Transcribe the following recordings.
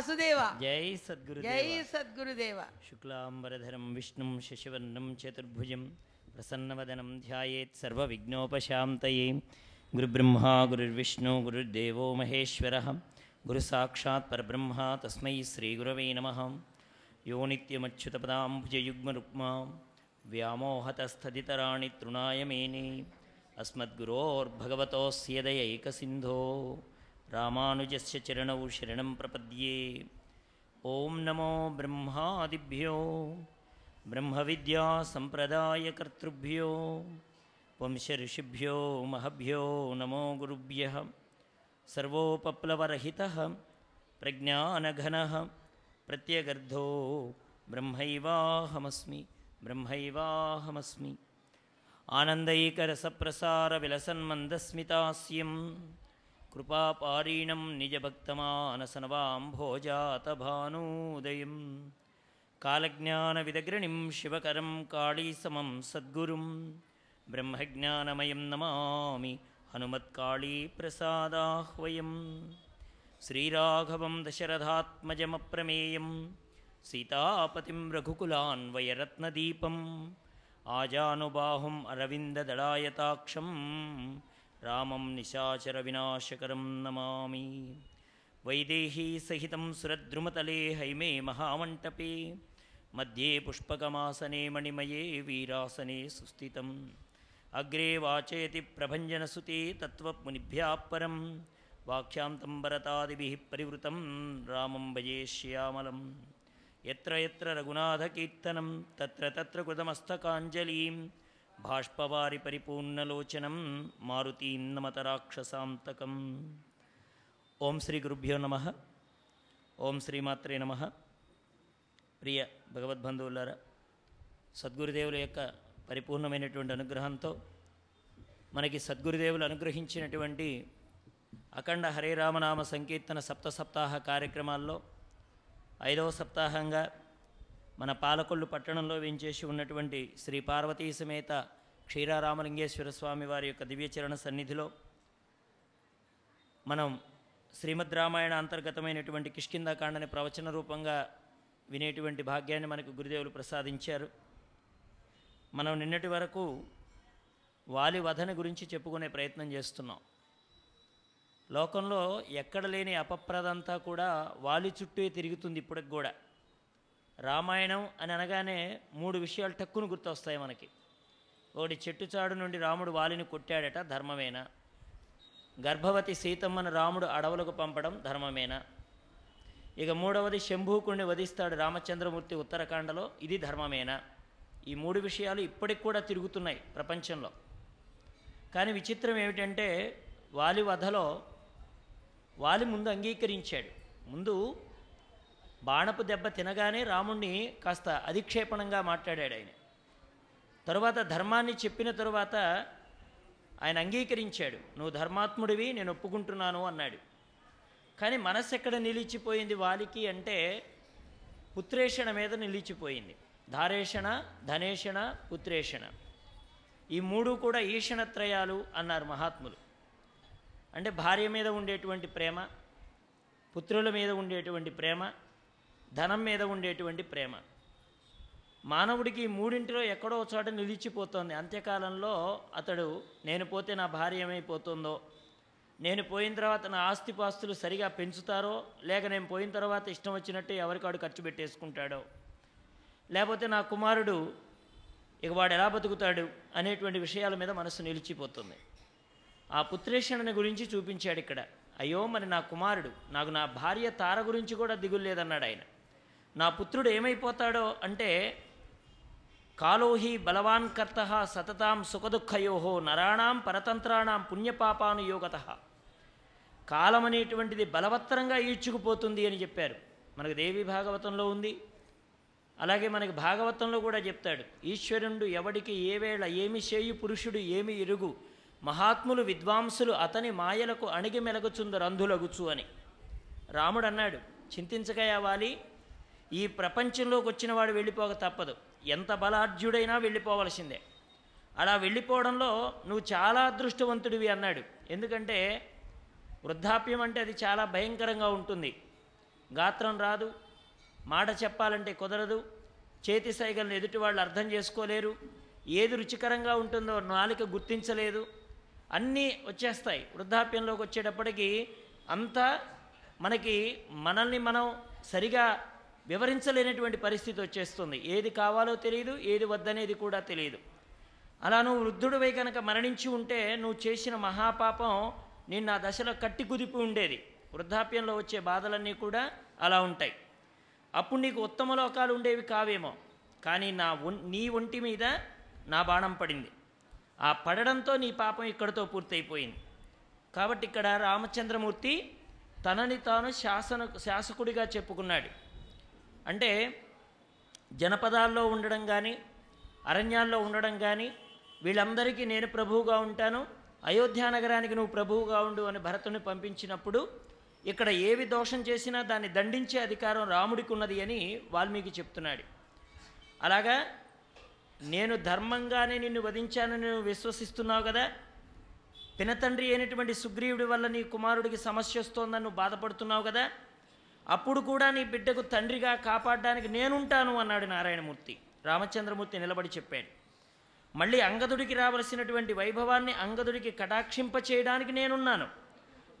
वासुदेव जय सद्गुरु जय सद्गुरुदेव। शुक्लांबरधरम विष्णु शशिवर्णम चतुर्भुज प्रसन्नवदनम ध्यात सर्वविघ्नोपशात गुरु गुरुर्विष्णु गुरुर्देव महेश्वर। गुरुसाक्षात् परब्रह्म तस्मै श्रीगुरवे नमः। यो नित्यमच्युतपदाम्बुजयुग्मरुक्मां व्यामोहतस्थदितराणि तृणाय मेने अस्मद्गुरोर्भगवतोऽस्य दयैकसिन्धो। रामानुजस्य चरणौ शरणं प्रपद्ये। ॐ नमो ब्रह्मादिभ्यो ब्रह्मविद्यासम्प्रदायकर्तृभ्यो वंशऋषिभ्यो महभ्यो नमो गुरुभ्यः। सर्वोपप्लवरहितः प्रज्ञानघनः प्रत्यगर्धो ब्रह्मैवाहमस्मि ब्रह्मैवाहमस्मि। आनन्दैकरसप्रसारविलसन्मन्दस्मितास्यं कृपापारीणं निजभक्तमानसनवाम्भोजातभानूदयं कालज्ञानविदग्रणिं शिवकरं काळीसमं सद्गुरुं ब्रह्मज्ञानमयं नमामि हनुमत्कालीप्रसादाह्वयं श्रीराघवं दशरथात्मजमप्रमेयं सीतापतिं रघुकुलान्वयरत्नदीपम्। आजानुबाहुम् अरविन्ददडायताक्षम् रामं निशाचरविनाशकरं नमामि। वैदेहीसहितं सुरद्रुमतले हईमे महामंटपे। मध्ये पुष्पकमासने मणिमये वीरासने सुस्थितम् अग्रे वाचयति प्रभञ्जनसुते तत्त्वमुनिभ्यः परं वाख्यां तं परिवृतं रामं भजे श्यामलं। यत्र यत्र रघुनाथकीर्तनं, तत्र तत्र कृतमस्तकाञ्जलिं। భాష్పవారి బాష్పవారి పరిపూర్ణలోచనం మారుతీం రాక్షసాంతకం ఓం శ్రీ గురుభ్యో నమ. ఓం శ్రీమాత్రే నమ. ప్రియ భగవద్బంధువులారా సద్గురుదేవుల యొక్క పరిపూర్ణమైనటువంటి అనుగ్రహంతో మనకి సద్గురుదేవులు అనుగ్రహించినటువంటి అఖండ హరే రామనామ సంకీర్తన సప్త సప్తాహ కార్యక్రమాల్లో ఐదవ సప్తాహంగా మన పాలకొల్లు పట్టణంలో వేయించేసి ఉన్నటువంటి శ్రీ పార్వతీ సమేత క్షీరారామలింగేశ్వర స్వామి వారి యొక్క దివ్యచరణ సన్నిధిలో మనం శ్రీమద్ రామాయణ అంతర్గతమైనటువంటి కిష్కిందాకాండని ప్రవచన రూపంగా వినేటువంటి భాగ్యాన్ని మనకు గురుదేవులు ప్రసాదించారు. మనం నిన్నటి వరకు వాలి వధన గురించి చెప్పుకునే ప్రయత్నం చేస్తున్నాం. లోకంలో ఎక్కడ లేని అపప్రదంతా కూడా వాలి చుట్టూ తిరుగుతుంది ఇప్పటికి కూడా. రామాయణం అని అనగానే మూడు విషయాలు టక్కును గుర్తొస్తాయి మనకి. ఒకటి చెట్టు చాడు నుండి రాముడు వాలిని కొట్టాడట ధర్మమేనా? గర్భవతి సీతమ్మను రాముడు అడవులకు పంపడం ధర్మమేనా? ఇక మూడవది శంభూకుణ్ణి వధిస్తాడు రామచంద్రమూర్తి ఉత్తరాఖండలో ఇది ధర్మమేనా? ఈ మూడు విషయాలు ఇప్పటికి కూడా తిరుగుతున్నాయి ప్రపంచంలో. కానీ విచిత్రం ఏమిటంటే వాలి వధలో వాలి ముందు అంగీకరించాడు. ముందు బాణపు దెబ్బ తినగానే రాముణ్ణి కాస్త అధిక్షేపణంగా మాట్లాడాడు ఆయన. తరువాత ధర్మాన్ని చెప్పిన తరువాత ఆయన అంగీకరించాడు. నువ్వు ధర్మాత్ముడివి నేను ఒప్పుకుంటున్నాను అన్నాడు. కానీ మనస్సు ఎక్కడ నిలిచిపోయింది వాలికి అంటే పుత్రేషణ మీద నిలిచిపోయింది. ధారేషణ ధనేషణ పుత్రేషణ. ఈ మూడు కూడా ఈషణత్రయాలు అన్నారు మహాత్ములు. అంటే భార్య మీద ఉండేటువంటి ప్రేమ పుత్రుల మీద ఉండేటువంటి ప్రేమ ధనం మీద ఉండేటువంటి ప్రేమ. మానవుడికి మూడింటిలో ఎక్కడో చోట నిలిచిపోతోంది. అంత్యకాలంలో అతడు నేను పోతే నా భార్య ఏమైపోతుందో? నేను పోయిన తర్వాత నా ఆస్తిపాస్తులు సరిగా పెంచుతారో? లేక నేను పోయిన తర్వాత ఇష్టం వచ్చినట్టు ఎవరికాడు ఖర్చు పెట్టేసుకుంటాడో? లేకపోతే నా కుమారుడు ఇక వాడు ఎలా బతుకుతాడు? అనేటువంటి విషయాల మీద మనసు నిలిచిపోతుంది. ఆ పుత్రేషణని గురించి చూపించాడు ఇక్కడ. అయ్యో మరి నా కుమారుడు నాకు నా భార్య తార గురించి కూడా దిగులు లేదన్నాడు ఆయన. నా పుత్రుడు ఏమైపోతాడో అంటే కాలోహి బలవాన్ కర్త సతతాం సుఖదుఃఖయో నరాణం పరతంత్రాణం పుణ్యపాపానుయోగత. కాలం అనేటువంటిది బలవత్తరంగా ఈడ్చుకుపోతుంది అని చెప్పారు. మనకు దేవి భాగవతంలో ఉంది. అలాగే మనకి భాగవతంలో కూడా చెప్తాడు. ఈశ్వరుడు ఎవడికి ఏ వేళ ఏమి చేయు పురుషుడు ఏమి ఇరుగు మహాత్ములు విద్వాంసులు అతని మాయలకు అణిగి మెలగుచుందరంధులగుచు అని. రాముడు అన్నాడు చింతించకయావాలి ఈ ప్రపంచంలోకి వచ్చిన వాడు వెళ్ళిపోక తప్పదు. ఎంత బలాఢ్యుడైనా వెళ్ళిపోవలసిందే. అలా వెళ్ళిపోవడంలో నువ్వు చాలా అదృష్టవంతుడివి అన్నాడు. ఎందుకంటే వృద్ధాప్యం అంటే అది చాలా భయంకరంగా ఉంటుంది. గాత్రం రాదు మాట చెప్పాలంటే కుదరదు చేతి సైగలను ఎదుటి వాళ్ళు అర్థం చేసుకోలేరు ఏది రుచికరంగా ఉంటుందో నాలిక గుర్తించలేదు అన్నీ వచ్చేస్తాయి. వృద్ధాప్యంలోకి వచ్చేటప్పటికి అంతా మనకి మనల్ని మనం సరిగా వివరించలేనటువంటి పరిస్థితి వచ్చేస్తుంది. ఏది కావాలో తెలియదు ఏది వద్దనేది కూడా తెలియదు అలా నువ్వు వృద్ధుడివై కనుక మరణించి ఉంటే నువ్వు చేసిన మహాపాపం నిన్ను ఆ దశలో కట్టి కుదిపి ఉండేది. వృద్ధాప్యంలో వచ్చే బాధలన్నీ కూడా అలా ఉంటాయి. అప్పుడు నీకు ఉత్తమ లోకాలు ఉండేవి కావేమో. కానీ నా ఒం- నీ ఒంటి మీద నా బాణం పడింది. ఆ పడడంతో నీ పాపం ఇక్కడతో పూర్తయిపోయింది. కాబట్టి ఇక్కడ రామచంద్రమూర్తి తనని తాను శాసన శాసకుడిగా చెప్పుకున్నాడు. అంటే జనపదాల్లో ఉండడం కానీ అరణ్యాల్లో ఉండడం కానీ వీళ్ళందరికీ నేను ప్రభువుగా ఉంటాను. అయోధ్యా నగరానికి నువ్వు ప్రభువుగా ఉండు అని భరతుని పంపించినప్పుడు ఇక్కడ ఏవి దోషం చేసినా దాన్ని దండించే అధికారం రాముడికి ఉన్నది అని వాల్మీకి చెప్తున్నాడు. అలాగా నేను ధర్మంగానే నిన్ను వధించానని నువ్వు విశ్వసిస్తున్నావు కదా? పినతండ్రి అయినటువంటి సుగ్రీవుడి వల్ల నీ కుమారుడికి సమస్య వస్తోందని నువ్వు బాధపడుతున్నావు కదా? అప్పుడు కూడా నీ బిడ్డకు తండ్రిగా కాపాడడానికి నేనుంటాను అన్నాడు నారాయణమూర్తి. రామచంద్రమూర్తి నిలబడి చెప్పాడు. మళ్ళీ అంగదుడికి రావలసినటువంటి వైభవాన్ని అంగదుడికి కటాక్షింప చేయడానికి నేనున్నాను.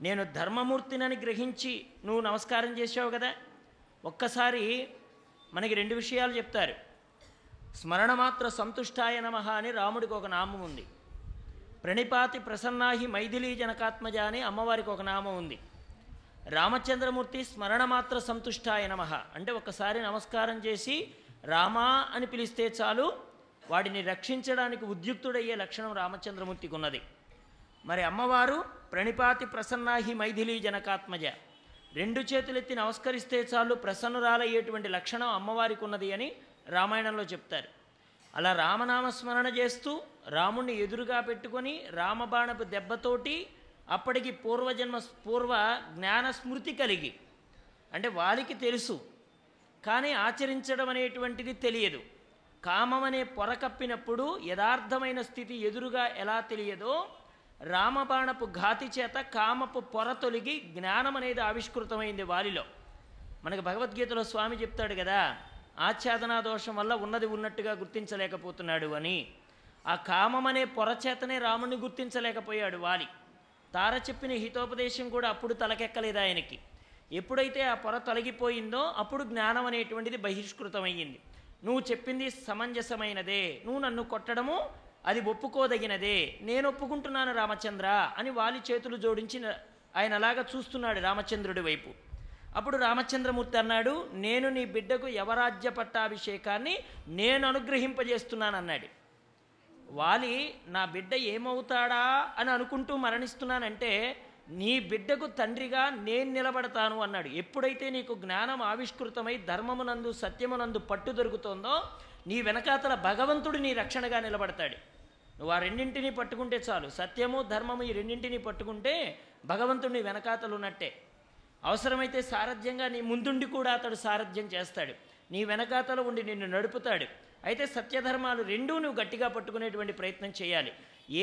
నేను ధర్మమూర్తినని గ్రహించి నువ్వు నమస్కారం చేసావు కదా? ఒక్కసారి మనకి రెండు విషయాలు చెప్తారు. స్మరణమాత్ర సంతుష్టాయ నమ అని రాముడికి ఒక నామం ఉంది. ప్రణిపాతి ప్రసన్నాహి మైథిలీ జనకాత్మజ అని అమ్మవారికి ఒక నామం ఉంది. రామచంద్రమూర్తి స్మరణ మాత్ర సంతుష్టాయ నమ. అంటే ఒకసారి నమస్కారం చేసి రామా అని పిలిస్తే చాలు వాడిని రక్షించడానికి ఉద్యుక్తుడయ్యే లక్షణం రామచంద్రమూర్తికి ఉన్నది మరి అమ్మవారు ప్రణిపాతి ప్రసన్నాహి మైథిలీ జనకాత్మజ. రెండు చేతులెత్తి నమస్కరిస్తే చాలు ప్రసన్నురాలయ్యేటువంటి లక్షణం అమ్మవారికి ఉన్నది అని రామాయణంలో చెప్తారు. అలా రామనామ స్మరణ చేస్తూ రాముణ్ణి ఎదురుగా పెట్టుకొని రామబాణపు దెబ్బతోటి అప్పటికి పూర్వజన్మ పూర్వ జ్ఞాన స్మృతి కలిగి. అంటే వారికి తెలుసు. కానీ ఆచరించడం అనేటువంటిది తెలియదు. కామం అనే పొర కప్పినప్పుడు యథార్థమైన స్థితి ఎదురుగా ఎలా తెలియదో రామబాణపు ఘాతి చేత కామపు పొర తొలగి జ్ఞానం అనేది ఆవిష్కృతమైంది వారిలో. మనకు భగవద్గీతలో స్వామి చెప్తాడు కదా ఆచ్ఛాదనా దోషం వల్ల ఉన్నది ఉన్నట్టుగా గుర్తించలేకపోతున్నాడు అని. ఆ కామం అనే పొర చేతనే రాముణ్ణి గుర్తించలేకపోయాడు వాలి. తార చెప్పిన హితోపదేశం కూడా అప్పుడు తలకెక్కలేదు ఆయనకి. ఎప్పుడైతే ఆ పొర తొలగిపోయిందో అప్పుడు జ్ఞానం అనేటువంటిది బహిష్కృతమయ్యింది. నువ్వు చెప్పింది సమంజసమైనదే. నువ్వు నన్ను కొట్టడము అది ఒప్పుకోదగినదే. నేను ఒప్పుకుంటున్నాను రామచంద్ర అని వాలి చేతులు జోడించి ఆయన అలాగా చూస్తున్నాడు రామచంద్రుడి వైపు. అప్పుడు రామచంద్రమూర్తి అన్నాడు నేను నీ బిడ్డకు యవరాజ్య పట్టాభిషేకాన్ని నేను అనుగ్రహింపజేస్తున్నాను అన్నాడు వాలి నా బిడ్డ ఏమవుతాడా అని అనుకుంటూ మరణిస్తున్నానంటే నీ బిడ్డకు తండ్రిగా నేను నిలబడతాను అన్నాడు. ఎప్పుడైతే నీకు జ్ఞానం ఆవిష్కృతమై ధర్మమునందు సత్యమునందు పట్టు దొరుకుతోందో నీ వెనకాతల భగవంతుడు నీ రక్షణగా నిలబడతాడు. నువ్వు ఆ రెండింటిని పట్టుకుంటే చాలు. సత్యము ధర్మము ఈ రెండింటిని పట్టుకుంటే భగవంతుడు నీ వెనకాతలు ఉన్నట్టే. అవసరమైతే సారథ్యంగా నీ ముందుండి కూడా అతడు సారథ్యం చేస్తాడు. నీ వెనకాతలు ఉండి నిన్ను నడుపుతాడు. అయితే సత్యధర్మాలు రెండూ నువ్వు గట్టిగా పట్టుకునేటువంటి ప్రయత్నం చేయాలి.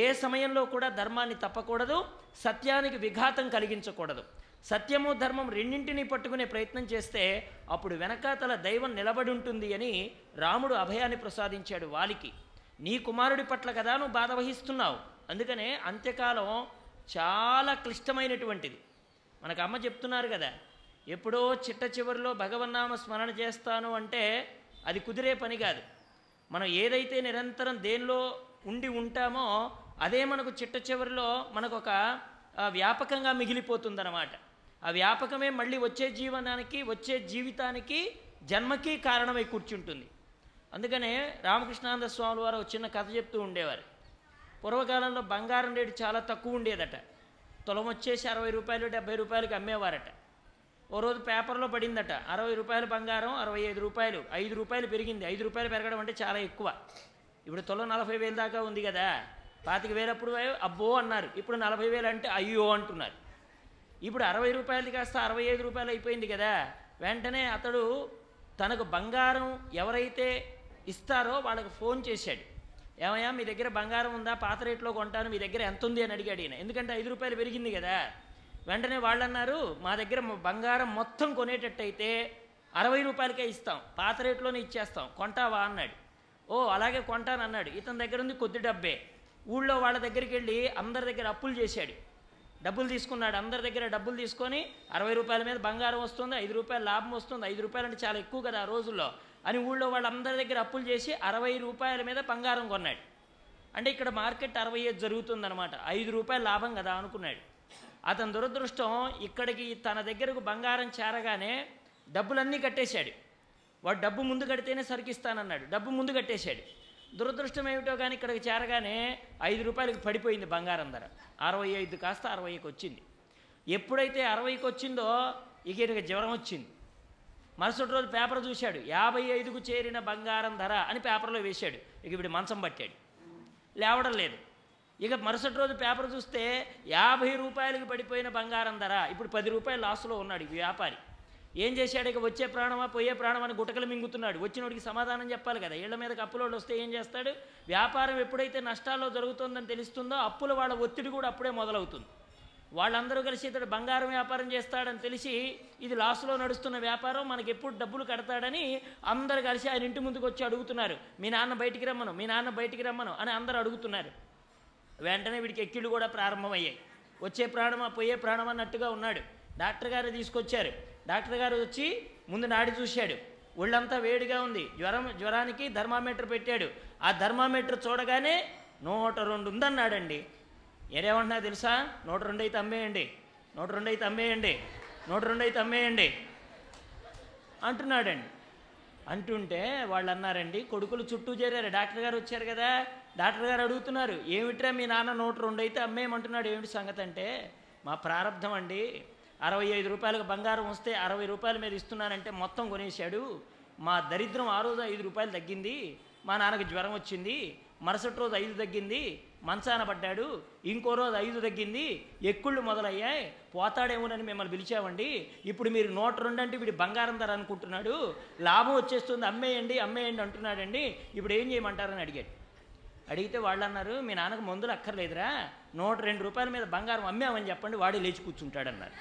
ఏ సమయంలో కూడా ధర్మాన్ని తప్పకూడదు సత్యానికి విఘాతం కలిగించకూడదు. సత్యము ధర్మం రెండింటినీ పట్టుకునే ప్రయత్నం చేస్తే అప్పుడు వెనకాతల దైవం నిలబడి ఉంటుంది అని రాముడు అభయాన్ని ప్రసాదించాడు వాలికి. నీ కుమారుడి పట్ల కదా నువ్వు బాధ వహిస్తున్నావు. అందుకనే అంత్యకాలం చాలా క్లిష్టమైనటువంటిది. మనకు అమ్మ చెప్తున్నారు కదా ఎప్పుడో చిట్ట చివరిలో భగవన్నామ స్మరణ చేస్తాను అంటే అది కుదిరే పని కాదు. మనం ఏదైతే నిరంతరం దేనిలో ఉండి ఉంటామో అదే మనకు చిట్ట చివరిలో మనకు ఒక వ్యాపకంగా మిగిలిపోతుందన్నమాట. ఆ వ్యాపకమే మళ్ళీ వచ్చే జీవనానికి వచ్చే జీవితానికి జన్మకి కారణమై కూర్చుంటుంది. అందుకనే రామకృష్ణానంద స్వామి వారు ఒక చిన్న కథ చెప్తూ ఉండేవారు. పూర్వకాలంలో బంగారం రేటు చాలా తక్కువ ఉండేదట. తులం వచ్చేసి అరవై రూపాయలు డెబ్బై రూపాయలకి అమ్మేవారట. ఓ రోజు పేపర్లో పడిందట అరవై రూపాయలు బంగారం అరవై ఐదు రూపాయలు. ఐదు రూపాయలు పెరిగింది. ఐదు రూపాయలు పెరగడం అంటే చాలా ఎక్కువ. ఇప్పుడు తొలగ నలభై వేలు దాకా ఉంది కదా. పాతిక వేలప్పుడు అబ్బో అన్నారు. ఇప్పుడు నలభై వేలు అంటే అయ్యో అంటున్నారు. ఇప్పుడు అరవై రూపాయలది కాస్త అరవై ఐదు రూపాయలు అయిపోయింది కదా. వెంటనే అతడు తనకు బంగారం ఎవరైతే ఇస్తారో వాళ్ళకి ఫోన్ చేశాడు. ఏమయ్యా మీ దగ్గర బంగారం ఉందా? పాత రేట్లో కొంటాను. మీ దగ్గర ఎంత ఉంది అని అడిగాడు ఈయన. ఎందుకంటే ఐదు రూపాయలు పెరిగింది కదా. వెంటనే వాళ్ళు అన్నారు మా దగ్గర బంగారం మొత్తం కొనేటట్టయితే అరవై రూపాయలకే ఇస్తాం పాత రేట్లోనే ఇచ్చేస్తాం కొంటావా? అన్నాడు. ఓ అలాగే కొంటానన్నాడు. ఇతని దగ్గర ఉంది కొద్ది డబ్బే. ఊళ్ళో వాళ్ళ దగ్గరికి వెళ్ళి అందరి దగ్గర అప్పులు చేశాడు. డబ్బులు తీసుకున్నాడు. అందరి దగ్గర డబ్బులు తీసుకొని అరవై రూపాయల మీద బంగారం వస్తుంది ఐదు రూపాయల లాభం వస్తుంది. ఐదు రూపాయలు అంటే చాలా ఎక్కువ కదా ఆ రోజుల్లో అని ఊళ్ళో వాళ్ళందరి దగ్గర అప్పులు చేసి అరవై రూపాయల మీద బంగారం కొన్నాడు. అంటే ఇక్కడ మార్కెట్ అరవై ఐదు జరుగుతుందన్నమాట. ఐదు రూపాయలు లాభం కదా అనుకున్నాడు. అతని దురదృష్టం ఇక్కడికి తన దగ్గరకు బంగారం చేరగానే డబ్బులన్నీ కట్టేశాడు. వాడు డబ్బు ముందు కడితేనే సరికిస్తానన్నాడు. డబ్బు ముందు కట్టేశాడు. దురదృష్టం ఏమిటో కానీ ఇక్కడికి చేరగానే ఐదు రూపాయలకు పడిపోయింది బంగారం ధర. అరవై ఐదు కాస్త అరవైకి వచ్చింది. ఎప్పుడైతే అరవైకి వచ్చిందో ఇక ఇక జ్వరం వచ్చింది. మరుసటి రోజు పేపర్ చూశాడు. యాభై ఐదుకు చేరిన బంగారం ధర అని పేపర్లో వేశాడు. ఇక వీడు మంచం పట్టాడు. లేవడం లేదు. ఇక మరుసటి రోజు పేపర్ చూస్తే యాభై రూపాయలకి పడిపోయిన బంగారం ధర. ఇప్పుడు పది రూపాయలు లాస్లో ఉన్నాడు ఈ వ్యాపారి. ఏం చేశాడు? ఇక వచ్చే ప్రాణమా పోయే ప్రాణమా అని గుటకలు మింగుతున్నాడు. వచ్చినోడికి సమాధానం చెప్పాలి కదా. ఇళ్ళ మీద అప్పులోళ్ళు వస్తే ఏం చేస్తాడు? వ్యాపారం ఎప్పుడైతే నష్టాల్లో జరుగుతుందని తెలుస్తుందో అప్పుల వాళ్ళ ఒత్తిడి కూడా అప్పుడే మొదలవుతుంది. వాళ్ళందరూ కలిసి ఇతడు బంగారం వ్యాపారం చేస్తాడని తెలిసి ఇది లాస్లో నడుస్తున్న వ్యాపారం మనకి ఎప్పుడు డబ్బులు కడతాడని అందరు కలిసి ఆయన ఇంటి ముందుకు వచ్చి అడుగుతున్నారు. మీ నాన్న బయటికి రమ్మను మీ నాన్న బయటికి రమ్మను అని అందరూ అడుగుతున్నారు. వెంటనే వీడికి ఎక్కిళ్ళు కూడా ప్రారంభమయ్యాయి. వచ్చే ప్రాణమా పోయే ప్రాణం అన్నట్టుగా ఉన్నాడు. డాక్టర్ గారు తీసుకొచ్చారు. డాక్టర్ గారు వచ్చి ముందు నాడి చూశాడు. ఒళ్ళంతా వేడిగా ఉంది. జ్వరం జ్వరానికి థర్మామీటర్ పెట్టాడు. ఆ థర్మామీటర్ చూడగానే నూట రెండు ఉందన్నాడండి. ఏరేమంటున్నా తెలుసా? నూట రెండు అయితే అమ్మేయండి నూట రెండు అయితే అమ్మేయండి నూట రెండు అయితే అమ్మేయండి అంటున్నాడండి. అంటుంటే వాళ్ళు అన్నారండి కొడుకులు చుట్టూ చేరారు. డాక్టర్ గారు వచ్చారు కదా. డాక్టర్ గారు అడుగుతున్నారు ఏమిట్రా మీ నాన్న నోటు రెండు అయితే అమ్మేయమంటున్నాడు ఏమిటి సంగతి అంటే మా ప్రారంధం అండి అరవై ఐదు రూపాయలకు బంగారం వస్తే అరవై రూపాయల మీద ఇస్తున్నానంటే మొత్తం కొనేశాడు మా దరిద్రం ఆ రోజు ఐదు రూపాయలు తగ్గింది మా నాన్నకి జ్వరం వచ్చింది మరుసటి రోజు ఐదు తగ్గింది మంచాన పడ్డాడు ఇంకో రోజు ఐదు తగ్గింది ఎక్కుళ్ళు మొదలయ్యాయి పోతాడేమోనని మిమ్మల్ని పిలిచామండి ఇప్పుడు మీరు నూట రెండు అంటే వీడి బంగారం ధర అనుకుంటున్నాడు లాభం వచ్చేస్తుంది అమ్మేయండి అమ్మేయండి అంటున్నాడండి ఇప్పుడు ఏం చేయమంటారని అడిగాడు. అడిగితే వాళ్ళు అన్నారు మీ నాన్నకు మందులు అక్కర్లేదురా. నూట రెండు రూపాయల మీద బంగారం అమ్మామని చెప్పండి వాడే లేచి కూర్చుంటాడన్నారు.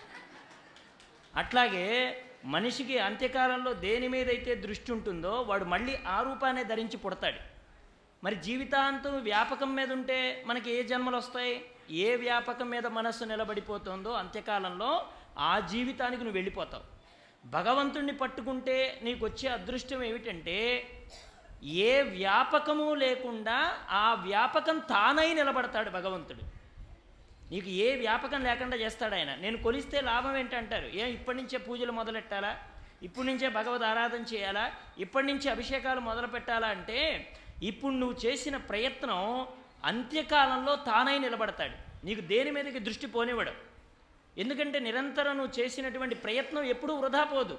అట్లాగే మనిషికి అంత్యకాలంలో దేని మీద అయితే దృష్టి ఉంటుందో వాడు మళ్ళీ ఆ రూపాన్ని ధరించి పుడతాడు. మరి జీవితాంతం వ్యాపకం మీద ఉంటే మనకి ఏ జన్మలు వస్తాయి? ఏ వ్యాపకం మీద మనస్సు నిలబడిపోతుందో అంత్యకాలంలో ఆ జీవితానికి నువ్వు వెళ్ళిపోతావు. భగవంతుణ్ణి పట్టుకుంటే నీకు వచ్చే అదృష్టం ఏమిటంటే ఏ వ్యాపకము లేకుండా ఆ వ్యాపకం తానై నిలబడతాడు భగవంతుడు. నీకు ఏ వ్యాపకం లేకుండా చేస్తాడు ఆయన. నేను కొలిస్తే లాభం ఏంటంటారు? ఏం ఇప్పటి నుంచే పూజలు మొదలెట్టాలా? ఇప్పటి నుంచే భగవద్ ఆరాధన చేయాలా? ఇప్పటి నుంచి అభిషేకాలు మొదలు పెట్టాలా అంటే ఇప్పుడు నువ్వు చేసిన ప్రయత్నం అంత్యకాలంలో తానై నిలబడతాడు. నీకు దేని మీదకి దృష్టి పోనివ్వడు. ఎందుకంటే నిరంతరం నువ్వు చేసినటువంటి ప్రయత్నం ఎప్పుడూ వృధా పోదు.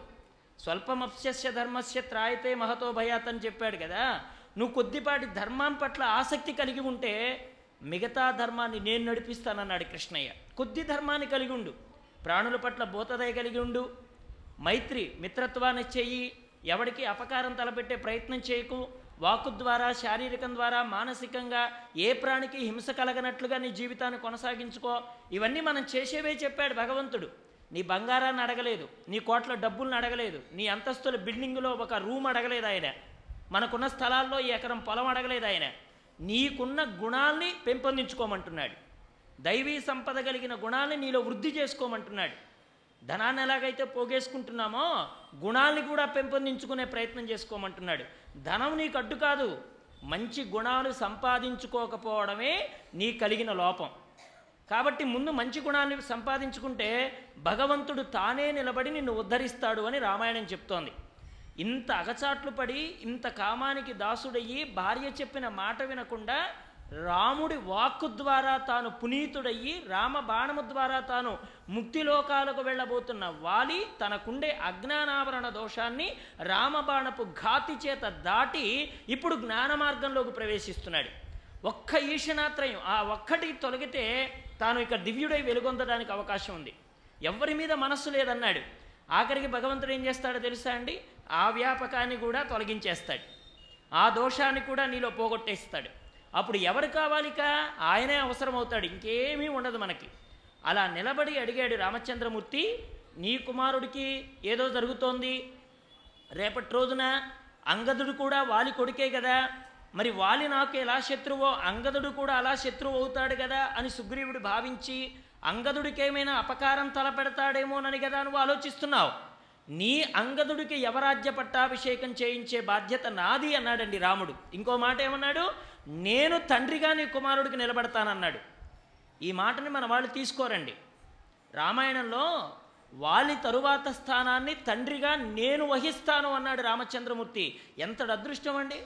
స్వల్పమప్స్య ధర్మస్య త్రాయితే మహతో భయాత్ అని చెప్పాడు కదా. నువ్వు కొద్దిపాటి ధర్మం పట్ల ఆసక్తి కలిగి ఉంటే మిగతా ధర్మాన్ని నేను నడిపిస్తానన్నాడు కృష్ణయ్య. కొద్ది ధర్మాన్ని కలిగి ఉండు. ప్రాణుల పట్ల భూతదయ కలిగి ఉండు. మైత్రి మిత్రత్వాన్ని చెయ్యి. ఎవరికి అపకారం తలపెట్టే ప్రయత్నం చేయకు. వాకు ద్వారా శారీరకం ద్వారా మానసికంగా ఏ ప్రాణికి హింస కలగనట్లుగా నీ జీవితాన్ని కొనసాగించుకో. ఇవన్నీ మనం చేసేవే చెప్పాడు భగవంతుడు. నీ బంగారాన్ని అడగలేదు నీ కోట్ల డబ్బులను అడగలేదు నీ అంతస్తుల బిల్డింగ్లో ఒక రూమ్ అడగలేదు ఆయన. మనకున్న స్థలాల్లో ఈ ఎకరం పొలం అడగలేదు ఆయన. నీకున్న గుణాల్ని పెంపొందించుకోమంటున్నాడు. దైవీ సంపద కలిగిన గుణాల్ని నీలో వృద్ధి చేసుకోమంటున్నాడు. ధనాన్ని ఎలాగైతే పోగేసుకుంటున్నామో గుణాల్ని కూడా పెంపొందించుకునే ప్రయత్నం చేసుకోమంటున్నాడు. ధనం నీకు అడ్డు కాదు మంచి గుణాలు సంపాదించుకోకపోవడమే నీ కలిగిన లోపం. కాబట్టి ముందు మంచి గుణాన్ని సంపాదించుకుంటే భగవంతుడు తానే నిలబడి నిన్ను ఉద్ధరిస్తాడు అని రామాయణం చెప్తోంది. ఇంత అగచాట్లు పడి ఇంత కామానికి దాసుడయ్యి భార్య చెప్పిన మాట వినకుండా రాముడి వాక్కు ద్వారా తాను పునీతుడయ్యి రామ బాణము ద్వారా తాను ముక్తిలోకాలకు వెళ్ళబోతున్న వాలి తనకుండే అజ్ఞానావరణ దోషాన్ని రామబాణపు ఘాతి చేత దాటి ఇప్పుడు జ్ఞాన మార్గంలోకి ప్రవేశిస్తున్నాడు. ఒక్క ఈశనాత్రయం ఆ ఒక్కటి తొలగితే తాను ఇక దివ్యుడై వెలుగొందడానికి అవకాశం ఉంది. ఎవరి మీద మనస్సు లేదన్నాడు. ఆఖరికి భగవంతుడు ఏం చేస్తాడో తెలుసా అండి? ఆ వ్యాపకాన్ని కూడా తొలగించేస్తాడు. ఆ దోషాన్ని కూడా నీలో పోగొట్టేస్తాడు. అప్పుడు ఎవరు కావాలిక? ఆయనే అవసరం అవుతాడు ఇంకేమీ ఉండదు మనకి. అలా నిలబడి అడిగాడు రామచంద్రమూర్తి నీ కుమారుడికి ఏదో జరుగుతోంది. రేపటి రోజున అంగదుడు కూడా వాలి కొడుకే కదా. మరి వాలి నాకు ఎలా శత్రువో అంగదుడు కూడా అలా శత్రువు అవుతాడు కదా అని సుగ్రీవుడు భావించి అంగదుడికి ఏమైనా అపకారం తలపెడతాడేమోనని కదా నువ్వు ఆలోచిస్తున్నావు. నీ అంగదుడికి యవరాజ్య పట్టాభిషేకం చేయించే బాధ్యత నాది అన్నాడండి రాముడు. ఇంకో మాట ఏమన్నాడు? నేను తండ్రిగా నీ కుమారుడికి నిలబడతానన్నాడు. ఈ మాటని మన వాళ్ళు తీసుకోరండి. రామాయణంలో వాలి తరువాత స్థానాన్ని తండ్రిగా నేను వహిస్తాను అన్నాడు రామచంద్రమూర్తి. ఎంతటి అదృష్టం అండి?